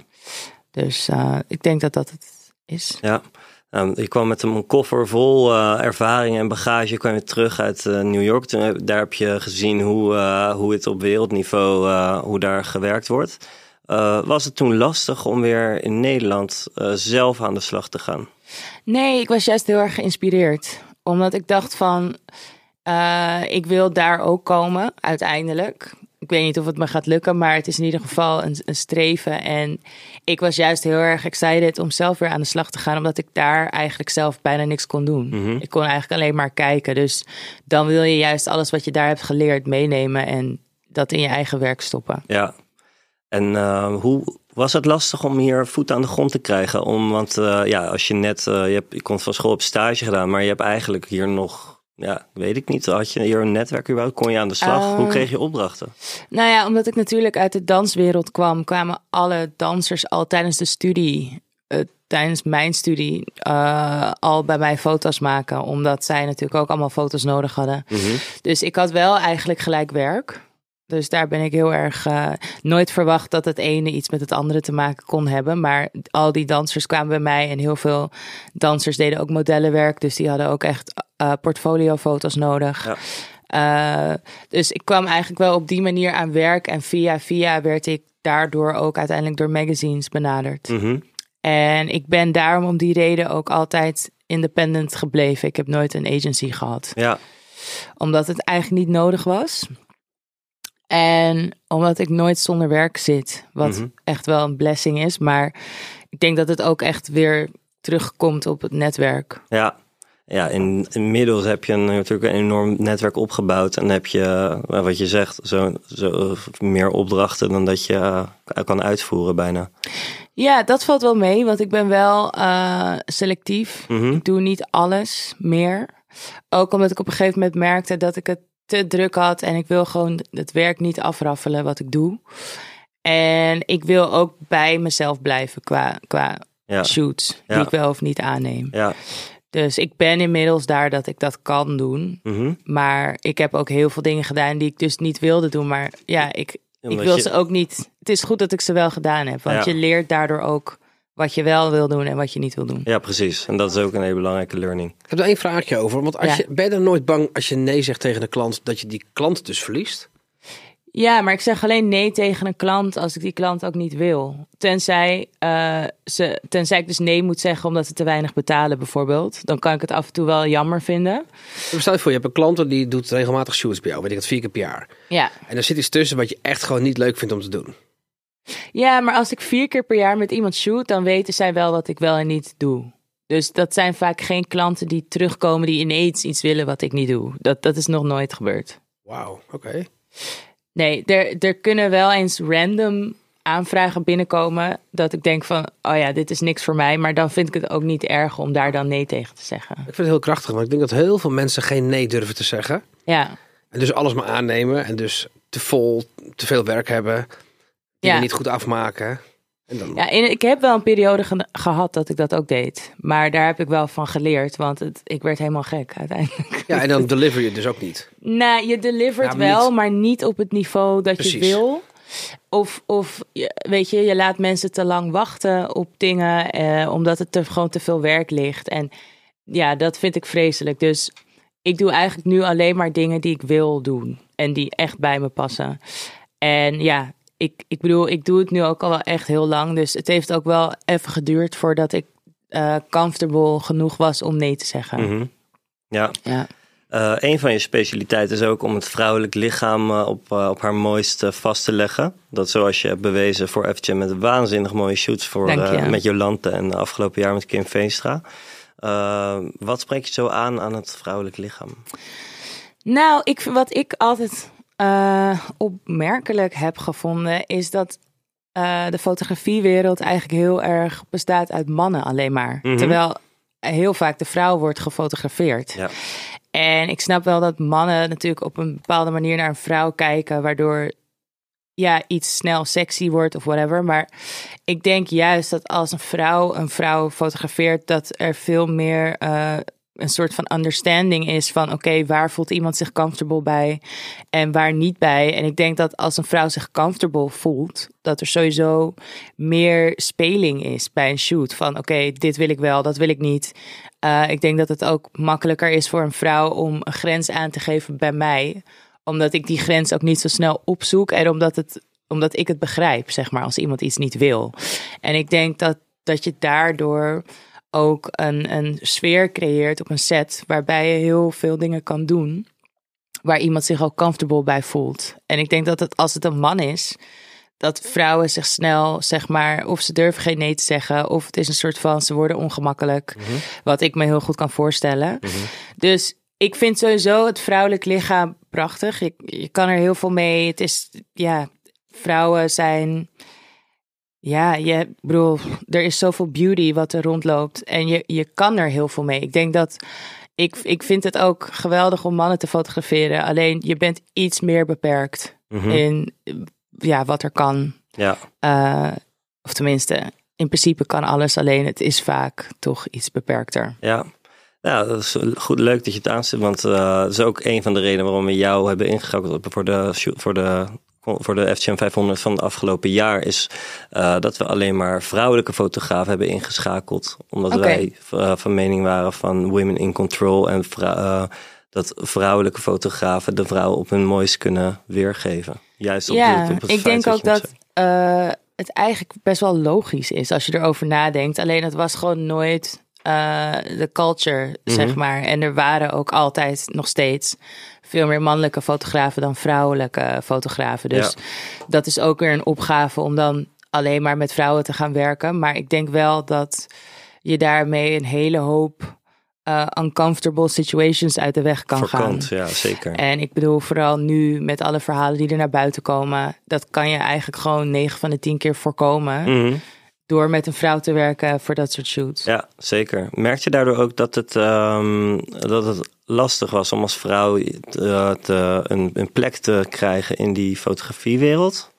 Dus eh, ik denk dat dat het is. Ja. Ehm, je kwam met een koffer vol eh, ervaring en bagage kwam je terug uit New York. Toen, daar heb je gezien hoe, hoe het op wereldniveau, hoe daar gewerkt wordt. Eh, was het toen lastig om weer in Nederland eh, zelf aan de slag te gaan? Nee, ik was juist heel erg geïnspireerd. Omdat ik dacht van, eh, ik wil daar ook komen, uiteindelijk. Ik weet niet of het me gaat lukken, maar het is in ieder geval een, een streven. En ik was juist heel erg excited om zelf weer aan de slag te gaan, omdat ik daar eigenlijk zelf bijna niks kon doen. Mhm. Ik kon eigenlijk alleen maar kijken. Dus dan wil je juist alles wat je daar hebt geleerd meenemen en dat in je eigen werk stoppen. Ja. En eh, hoe was het lastig om hier voet aan de grond te krijgen? Om, want eh, ja, als je net, eh, je, hebt, je komt van school op stage gedaan, maar je hebt eigenlijk hier nog, ja, weet ik niet, had je hier een netwerk überhaupt? Kon je aan de slag? Hoe kreeg je opdrachten? Nou ja, omdat ik natuurlijk uit de danswereld kwam, kwamen alle dansers al tijdens de studie, tijdens mijn studie, al bij mij foto's maken. Omdat zij natuurlijk ook allemaal foto's nodig hadden. Mhm. Dus ik had wel eigenlijk gelijk werk. Dus daar ben ik heel erg eh, nooit verwacht dat het ene iets met het andere te maken kon hebben. Maar al die dansers kwamen bij mij en heel veel dansers deden ook modellenwerk. Dus die hadden ook echt eh, portfoliofoto's nodig. Ja. Eh, dus ik kwam eigenlijk wel op die manier aan werk. En via via werd ik daardoor ook uiteindelijk door magazines benaderd. Mhm. En ik ben daarom om die reden ook altijd independent gebleven. Ik heb nooit een agency gehad Ja, omdat het eigenlijk niet nodig was. En omdat ik nooit zonder werk zit, wat Mhm. echt wel een blessing is. Maar ik denk dat het ook echt weer terugkomt op het netwerk. ja. Ja, in, inmiddels heb je een, natuurlijk een enorm netwerk opgebouwd. En heb je, eh, wat je zegt, zo, zo meer opdrachten dan dat je eh, kan uitvoeren bijna. Ja, dat valt wel mee, want ik ben wel eh, selectief. Mhm. Ik doe niet alles meer. Ook omdat ik op een gegeven moment merkte dat ik het te druk had en ik wil gewoon het werk niet afraffelen wat ik doe. En ik wil ook bij mezelf blijven qua, qua Ja, shoots die Ja. ik wel of niet aanneem. ja. Dus ik ben inmiddels daar dat ik dat kan doen. Mhm. Maar ik heb ook heel veel dingen gedaan die ik dus niet wilde doen. Maar ja, ik, ik wil je- ze ook niet. Het is goed dat ik ze wel gedaan heb. Want je leert daardoor ook wat je wel wil doen en wat je niet wil doen. Ja, precies. En dat is ook een hele belangrijke learning. Ik heb er één vraagje over. Want als Ja. je, ben je dan nooit bang als je nee zegt tegen de klant, dat je die klant dus verliest? Ja, maar ik zeg alleen nee tegen een klant als ik die klant ook niet wil. Tenzij, eh, ze, tenzij ik dus nee moet zeggen omdat ze te weinig betalen bijvoorbeeld. Dan kan ik het af en toe wel jammer vinden. Stel je voor, je hebt een klant die doet regelmatig shoots bij jou, weet ik het, vier keer per jaar. Ja. En er zit iets tussen wat je echt gewoon niet leuk vindt om te doen. Ja, maar als ik vier keer per jaar met iemand shoot, dan weten zij wel wat ik wel en niet doe. Dus dat zijn vaak geen klanten die terugkomen die ineens iets willen wat ik niet doe. Dat, dat is nog nooit gebeurd. Wauw, oké. Nee, er, er kunnen wel eens random aanvragen binnenkomen dat ik denk van, oh ja, dit is niks voor mij. Maar dan vind ik het ook niet erg om daar dan nee tegen te zeggen. Ik vind het heel krachtig, want ik denk dat heel veel mensen geen nee durven te zeggen. Ja, En dus alles maar aannemen en dus te vol, te veel werk hebben, dingen Ja. niet goed afmaken. En dan, ja en ik heb wel een periode ge- gehad dat ik dat ook deed. Maar daar heb ik wel van geleerd, want het, ik werd helemaal gek uiteindelijk. ja, en dan <laughs> deliver je dus ook niet. Nou, je delivert Ja, maar wel, niet- maar niet op het niveau dat je wil. Of, of je- weet je, je laat mensen te lang wachten op dingen, eh, omdat het er gewoon te veel werk ligt. En ja, dat vind ik vreselijk. Dus ik doe eigenlijk nu alleen maar dingen die ik wil doen. En die echt bij me passen. En ja, ik, ik bedoel, ik doe het nu ook al wel echt heel lang. Dus het heeft ook wel even geduurd voordat ik eh comfortable genoeg was om nee te zeggen. Mhm. Ja. Ja. Eh, een van je specialiteiten is ook om het vrouwelijk lichaam eh, op, op haar mooiste vast te leggen. Dat zoals je hebt bewezen voor FGM met waanzinnig mooie shoots voor, je. met Jolante en afgelopen jaar met Kim Veenstra. Wat spreekt je zo aan aan het vrouwelijk lichaam? Nou, ik, wat ik altijd eh, opmerkelijk heb gevonden, is dat eh, de fotografiewereld eigenlijk heel erg bestaat uit mannen alleen maar. Mhm. Terwijl heel vaak de vrouw wordt gefotografeerd. Ja. En ik snap wel dat mannen natuurlijk op een bepaalde manier naar een vrouw kijken, waardoor ja, iets snel sexy wordt of whatever. Maar ik denk juist dat als een vrouw een vrouw fotografeert, dat er veel meer eh, een soort van understanding is van oké, waar voelt iemand zich comfortable bij en waar niet bij. En ik denk dat als een vrouw zich comfortable voelt, dat er sowieso meer speling is bij een shoot. Van oké, dit wil ik wel, dat wil ik niet. Uh, ik denk dat het ook makkelijker is voor een vrouw om een grens aan te geven bij mij. Omdat ik die grens ook niet zo snel opzoek. En omdat, het, omdat ik het begrijp, zeg maar, als iemand iets niet wil. En ik denk dat, dat je daardoor ook een, een sfeer creëert op een set. Waarbij je heel veel dingen kan doen. Waar iemand zich ook comfortable bij voelt. En ik denk dat het, als het een man is dat vrouwen zich snel, zeg maar, of ze durven geen nee te zeggen, of het is een soort van ze worden ongemakkelijk, wat ik me heel goed kan voorstellen. Dus ik vind sowieso het vrouwelijk lichaam prachtig. Je, je kan er heel veel mee. Het is, ja, vrouwen zijn, ja, je, ik bedoel, er is zoveel beauty wat er rondloopt en je, je kan er heel veel mee. Ik denk dat ik, ik vind het ook geweldig om mannen te fotograferen. Alleen je bent iets meer beperkt Mhm. in ja, wat er kan. Ja, Uh, of tenminste, in principe kan alles, alleen het is vaak toch iets beperkter. ja. Ja, dat is goed, leuk dat je het aanstipt, want eh, dat is ook een van de redenen waarom we jou hebben ingeschakeld voor de, voor de, voor de FGM 500 van het afgelopen jaar, is eh, dat we alleen maar vrouwelijke fotografen hebben ingeschakeld. Omdat wij eh, van mening waren van women in control en vrou- eh, dat vrouwelijke fotografen de vrouw op hun mooist kunnen weergeven. Juist op, ja, dit, op het ik denk ook dat het eigenlijk best wel logisch is als je erover nadenkt. Alleen het was gewoon nooit de culture, zeg Mhm. maar. En er waren ook altijd nog steeds veel meer mannelijke fotografen dan vrouwelijke fotografen. Dus dat is ook weer een opgave om dan alleen maar met vrouwen te gaan werken. Maar ik denk wel dat je daarmee een hele hoop uh, uncomfortable situations uit de weg kan gaan. Ja, zeker. En ik bedoel, vooral nu met alle verhalen die er naar buiten komen, dat kan je eigenlijk gewoon 9 van de 10 keer voorkomen. Mhm. Door met een vrouw te werken voor dat soort shoots. Ja, zeker. Merk je daardoor ook dat het, ehm, dat het lastig was om als vrouw te, te- een, een plek te krijgen in die fotografiewereld?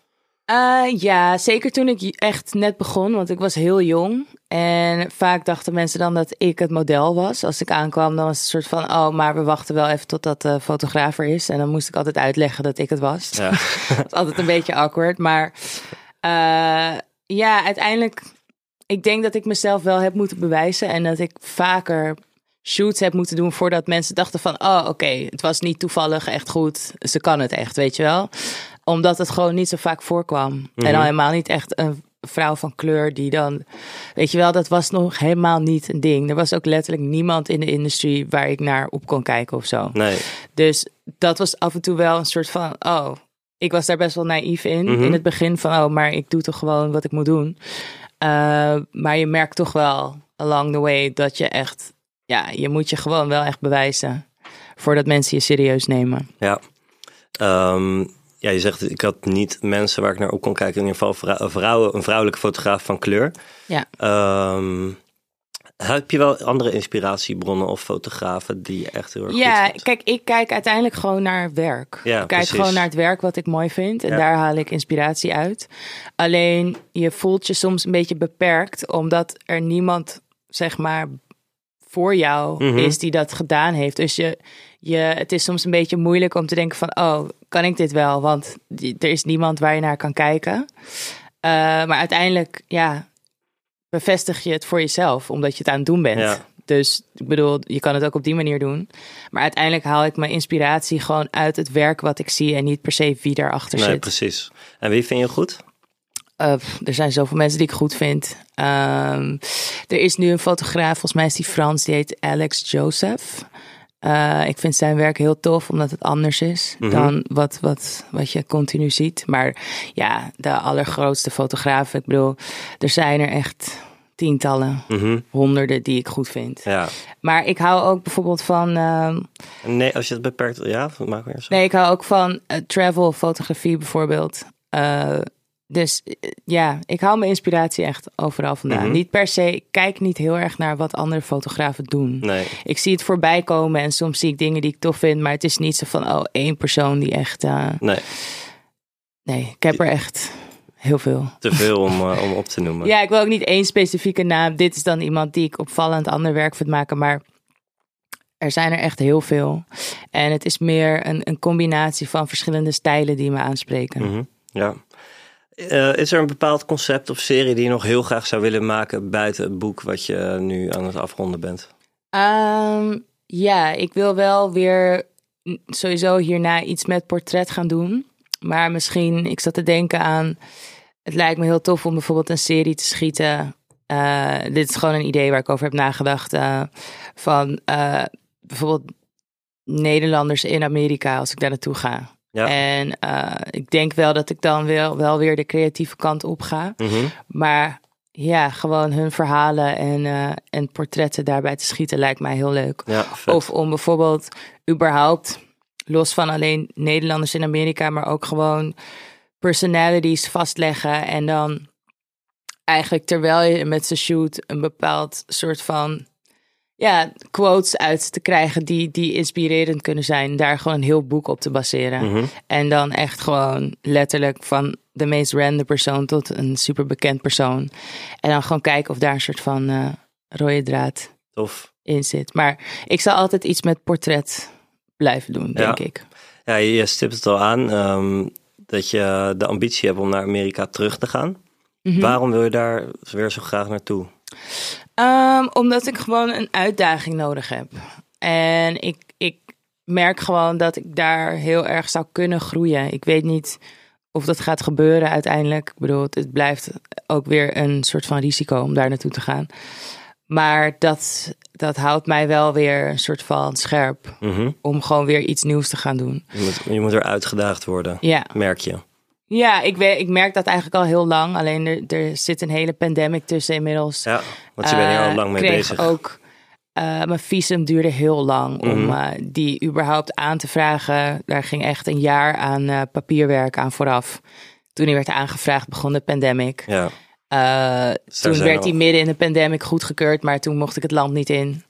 Uh, ja, zeker toen ik echt net begon, want ik was heel jong. En vaak dachten mensen dan dat ik het model was. Als ik aankwam, dan was het een soort van: oh, maar we wachten wel even totdat de fotograaf er is. En dan moest ik altijd uitleggen dat ik het was. Ja. <laughs> dat is altijd een beetje awkward. Maar uh, ja, uiteindelijk, ik denk dat ik mezelf wel heb moeten bewijzen. En dat ik vaker shoots heb moeten doen voordat mensen dachten van... oh, oké, het was niet toevallig echt goed. Ze kan het echt, weet je wel. Omdat het gewoon niet zo vaak voorkwam. Mm -hmm. En al helemaal niet echt een vrouw van kleur die dan... Weet je wel, dat was nog helemaal niet een ding. Er was ook letterlijk niemand in de industrie waar ik naar op kon kijken of zo. Nee. Dus dat was af en toe wel een soort van... oh, ik was daar best wel naïef in. Mm -hmm. In het begin van, oh, maar ik doe toch gewoon wat ik moet doen. Uh, maar je merkt toch wel along the way dat je echt... Ja, je moet je gewoon wel echt bewijzen. Voordat mensen je serieus nemen. Ja. Um, ja, je zegt, ik had niet mensen waar ik naar op kon kijken. In ieder geval vrouwen, een vrouwelijke fotograaf van kleur. Ja. Um, heb je wel andere inspiratiebronnen of fotografen die echt heel erg ja, goed kijk, ik kijk uiteindelijk gewoon naar werk. Ja, ik kijk precies. gewoon naar het werk wat ik mooi vind. En ja. daar haal ik inspiratie uit. Alleen, je voelt je soms een beetje beperkt. Omdat er niemand, zeg maar, voor jou Mhm. is die dat gedaan heeft. Dus je, je, het is soms een beetje moeilijk om te denken van... oh, kan ik dit wel? Want die- er is niemand waar je naar kan kijken. Uh, maar uiteindelijk, ja, bevestig je het voor jezelf. Omdat je het aan het doen bent. Ja. Dus ik bedoel, je kan het ook op die manier doen. Maar uiteindelijk haal ik mijn inspiratie gewoon uit het werk wat ik zie en niet per se wie daarachter Nee, zit. precies. En wie vind je goed? Uh, pff, er zijn zoveel mensen die ik goed vind. Um, er is nu een fotograaf, volgens mij is die Frans, die heet Alex Joseph. Uh, ik vind zijn werk heel tof, omdat het anders is Mhm. dan wat, wat, wat je continu ziet. Maar ja, de allergrootste fotografen, ik bedoel, er zijn er echt tientallen, Mhm. honderden die ik goed vind. Ja. Maar ik hou ook bijvoorbeeld van. ehm, Nee, als je het beperkt... Ja, maak maar zo. Nee, ik hou ook van eh, travel fotografie bijvoorbeeld. Dus eh, ja, ik haal mijn inspiratie echt overal vandaan. Mhm. Niet per se, ik kijk niet heel erg naar wat andere fotografen doen. Nee. Ik zie het voorbij komen en soms zie ik dingen die ik tof vind, maar het is niet zo van, oh, één persoon die echt. eh, Nee, nee, ik heb er echt heel veel. te veel om, eh, om op te noemen. Ja, ik wil ook niet één specifieke naam. Dit is dan iemand die ik opvallend ander werk vind maken, maar er zijn er echt heel veel. En het is meer een, een combinatie van verschillende stijlen die me aanspreken. Mhm, Ja. Eh, is er een bepaald concept of serie die je nog heel graag zou willen maken buiten het boek wat je nu aan het afronden bent? Ehm, ja, ik wil wel weer sowieso hierna iets met portret gaan doen. Maar misschien, ik zat te denken aan. Het lijkt me heel tof om bijvoorbeeld een serie te schieten. Eh, dit is gewoon een idee waar ik over heb nagedacht. eh, van bijvoorbeeld Nederlanders in Amerika als ik daar naartoe ga. Ja. En eh, ik denk wel dat ik dan wel, wel weer de creatieve kant op ga. Mhm. Maar ja, gewoon hun verhalen en, eh, en portretten daarbij te schieten lijkt mij heel leuk. Ja. Of om bijvoorbeeld überhaupt, los van alleen Nederlanders in Amerika, maar ook gewoon personalities vastleggen. En dan eigenlijk terwijl je met ze shoot een bepaald soort van ja, quotes uit te krijgen die, die inspirerend kunnen zijn. Daar gewoon een heel boek op te baseren. Mhm. En dan echt gewoon letterlijk van de meest random persoon tot een super bekend persoon. En dan gewoon kijken of daar een soort van eh, rode draad Tof. in zit. Maar ik zal altijd iets met portret blijven doen, denk Ja. ik. Ja, je, je stipt het al aan ehm, dat je de ambitie hebt om naar Amerika terug te gaan. Mhm. Waarom wil je daar weer zo graag naartoe? Ehm, omdat ik gewoon een uitdaging nodig heb. En ik, ik merk gewoon dat ik daar heel erg zou kunnen groeien. Ik weet niet of dat gaat gebeuren uiteindelijk. Ik bedoel, het, blijft ook weer een soort van risico om daar naartoe te gaan. Maar dat, dat houdt mij wel weer een soort van scherp. Mhm. Om gewoon weer iets nieuws te gaan doen. je, moet, je moet er uitgedaagd worden, Ja, merk je. Ja ik, weet, ik merk dat eigenlijk al heel lang. Alleen er, er zit een hele pandemic tussen inmiddels. Ja, want je bent hier al Eh, lang mee kreeg bezig. ook. eh, mijn visum duurde heel lang om Mhm. eh, die überhaupt aan te vragen. Daar ging echt een jaar aan eh, papierwerk aan vooraf. Toen die werd aangevraagd begon de pandemic. Ja, toen werd die midden in de pandemic goedgekeurd, maar toen mocht ik het land niet in.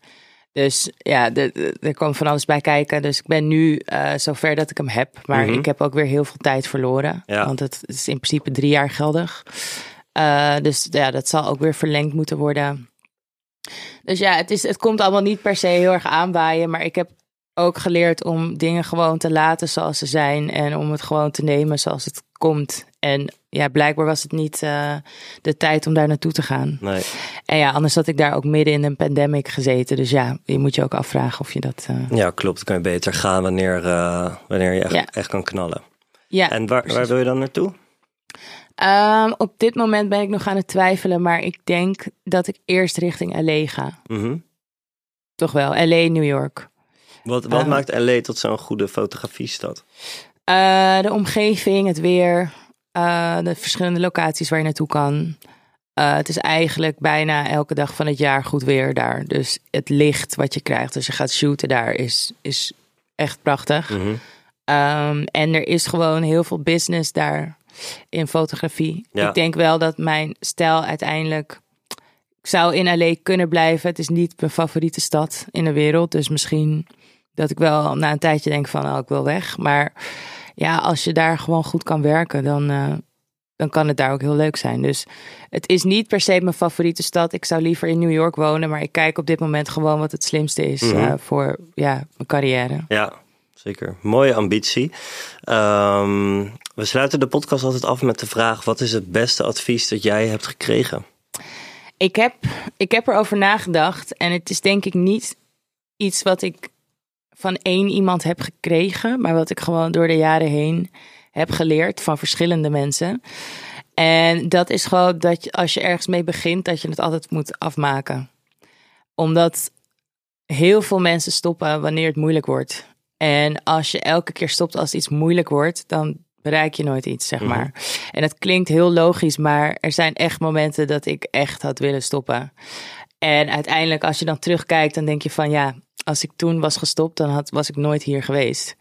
Dus ja, er kwam van alles bij kijken. Dus ik ben nu eh, zover dat ik hem heb. Maar Mhm. ik heb ook weer heel veel tijd verloren. Ja. Want het is in principe drie jaar geldig. Eh, dus ja, dat zal ook weer verlengd moeten worden. Dus ja, het, is, het komt allemaal niet per se heel erg aanwaaien. Maar ik heb ook geleerd om dingen gewoon te laten zoals ze zijn. En om het gewoon te nemen zoals het komt. En ja, blijkbaar was het niet eh, de tijd om daar naartoe te gaan. nee. En ja, anders had ik daar ook midden in een pandemic gezeten. Dus ja, je moet je ook afvragen of je dat... eh, Ja, klopt. Dan kan je beter gaan wanneer, eh, wanneer je echt, Ja. echt kan knallen. ja, En waar, waar wil je dan naartoe? Ehm, op dit moment ben ik nog aan het twijfelen. Maar ik denk dat ik eerst richting LA ga. Mhm. Toch wel, LA, New York. Wat, wat maakt LA tot zo'n goede fotografiestad? De omgeving, het weer, eh, de verschillende locaties waar je naartoe kan. Eh, het is eigenlijk bijna elke dag van het jaar goed weer daar. Dus het licht wat je krijgt als je gaat shooten daar is, is echt prachtig. Mhm. Ehm, en er is gewoon heel veel business daar in fotografie. Ja. Ik denk wel dat mijn stijl uiteindelijk... Ik zou in LA kunnen blijven. Het is niet mijn favoriete stad in de wereld. Dus misschien dat ik wel na een tijdje denk van... Oh, ik wil weg. Maar ja, als je daar gewoon goed kan werken... dan, eh, dan kan het daar ook heel leuk zijn. Dus het is niet per se mijn favoriete stad. Ik zou liever in New York wonen. Maar ik kijk op dit moment gewoon wat het slimste is... Mhm. eh, voor ja, mijn carrière. Ja, zeker. Mooie ambitie. Ehm, we sluiten de podcast altijd af met de vraag: wat is het beste advies dat jij hebt gekregen? ik heb, ik heb erover nagedacht. En het is denk ik niet iets wat ik van één iemand heb gekregen. Maar wat ik gewoon door de jaren heen heb geleerd van verschillende mensen. En dat is gewoon dat je, als je ergens mee begint, dat je het altijd moet afmaken. Omdat heel veel mensen stoppen wanneer het moeilijk wordt. En als je elke keer stopt als iets moeilijk wordt, dan bereik je nooit iets, zeg maar. En dat klinkt heel logisch, maar er zijn echt momenten dat ik echt had willen stoppen. En uiteindelijk, als je dan terugkijkt, dan denk je van ja, als ik toen was gestopt, dan had, was ik nooit hier geweest.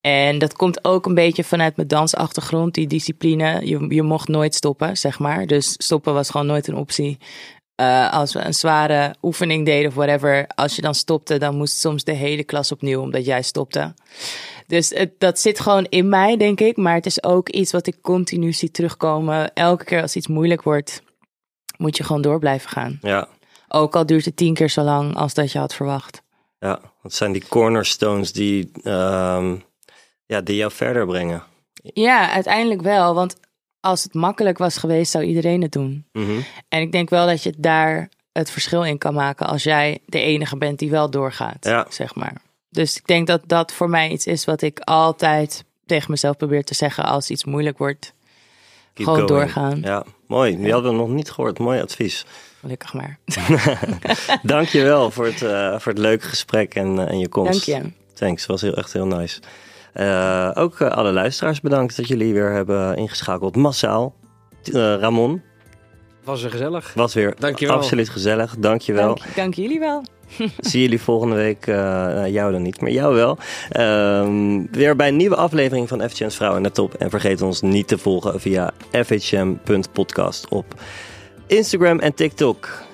En dat komt ook een beetje vanuit mijn dansachtergrond, die discipline. Je, je mocht nooit stoppen, zeg maar. Dus stoppen was gewoon nooit een optie. Uh, als we een zware oefening deden of whatever, als je dan stopte, dan moest soms de hele klas opnieuw, omdat jij stopte. Dus het, dat zit gewoon in mij, denk ik. Maar het is ook iets wat ik continu zie terugkomen. Elke keer als iets moeilijk wordt, moet je gewoon door blijven gaan. Ja, Ook al duurt het tien keer zo lang als dat je had verwacht. Ja. Wat zijn die cornerstones die, ehm, ja, die jou verder brengen? Ja, uiteindelijk wel. Want als het makkelijk was geweest, zou iedereen het doen. Mhm. En ik denk wel dat je daar het verschil in kan maken als jij de enige bent die wel doorgaat, Ja. zeg maar. Dus ik denk dat dat voor mij iets is wat ik altijd tegen mezelf probeer te zeggen als iets moeilijk wordt. Keep Gewoon going. doorgaan. Ja, mooi. Die hadden we nog niet gehoord. Mooi advies. Gelukkig maar. <laughs> Dank je wel voor het, eh, voor het leuke gesprek en, eh, en je komst. Dank je. Thanks, was heel, echt heel nice. Eh, ook alle luisteraars bedankt dat jullie weer hebben ingeschakeld. Massaal. Eh, Ramon, Was er gezellig. was weer Dankjewel. absoluut gezellig. Dank je wel. Dank, dank jullie wel. <laughs> Zie jullie volgende week. nou, jou dan niet, maar jou wel. Ehm, weer bij een nieuwe aflevering van FHM's Vrouw in de Top. En vergeet ons niet te volgen via fhm.podcast op Instagram en TikTok.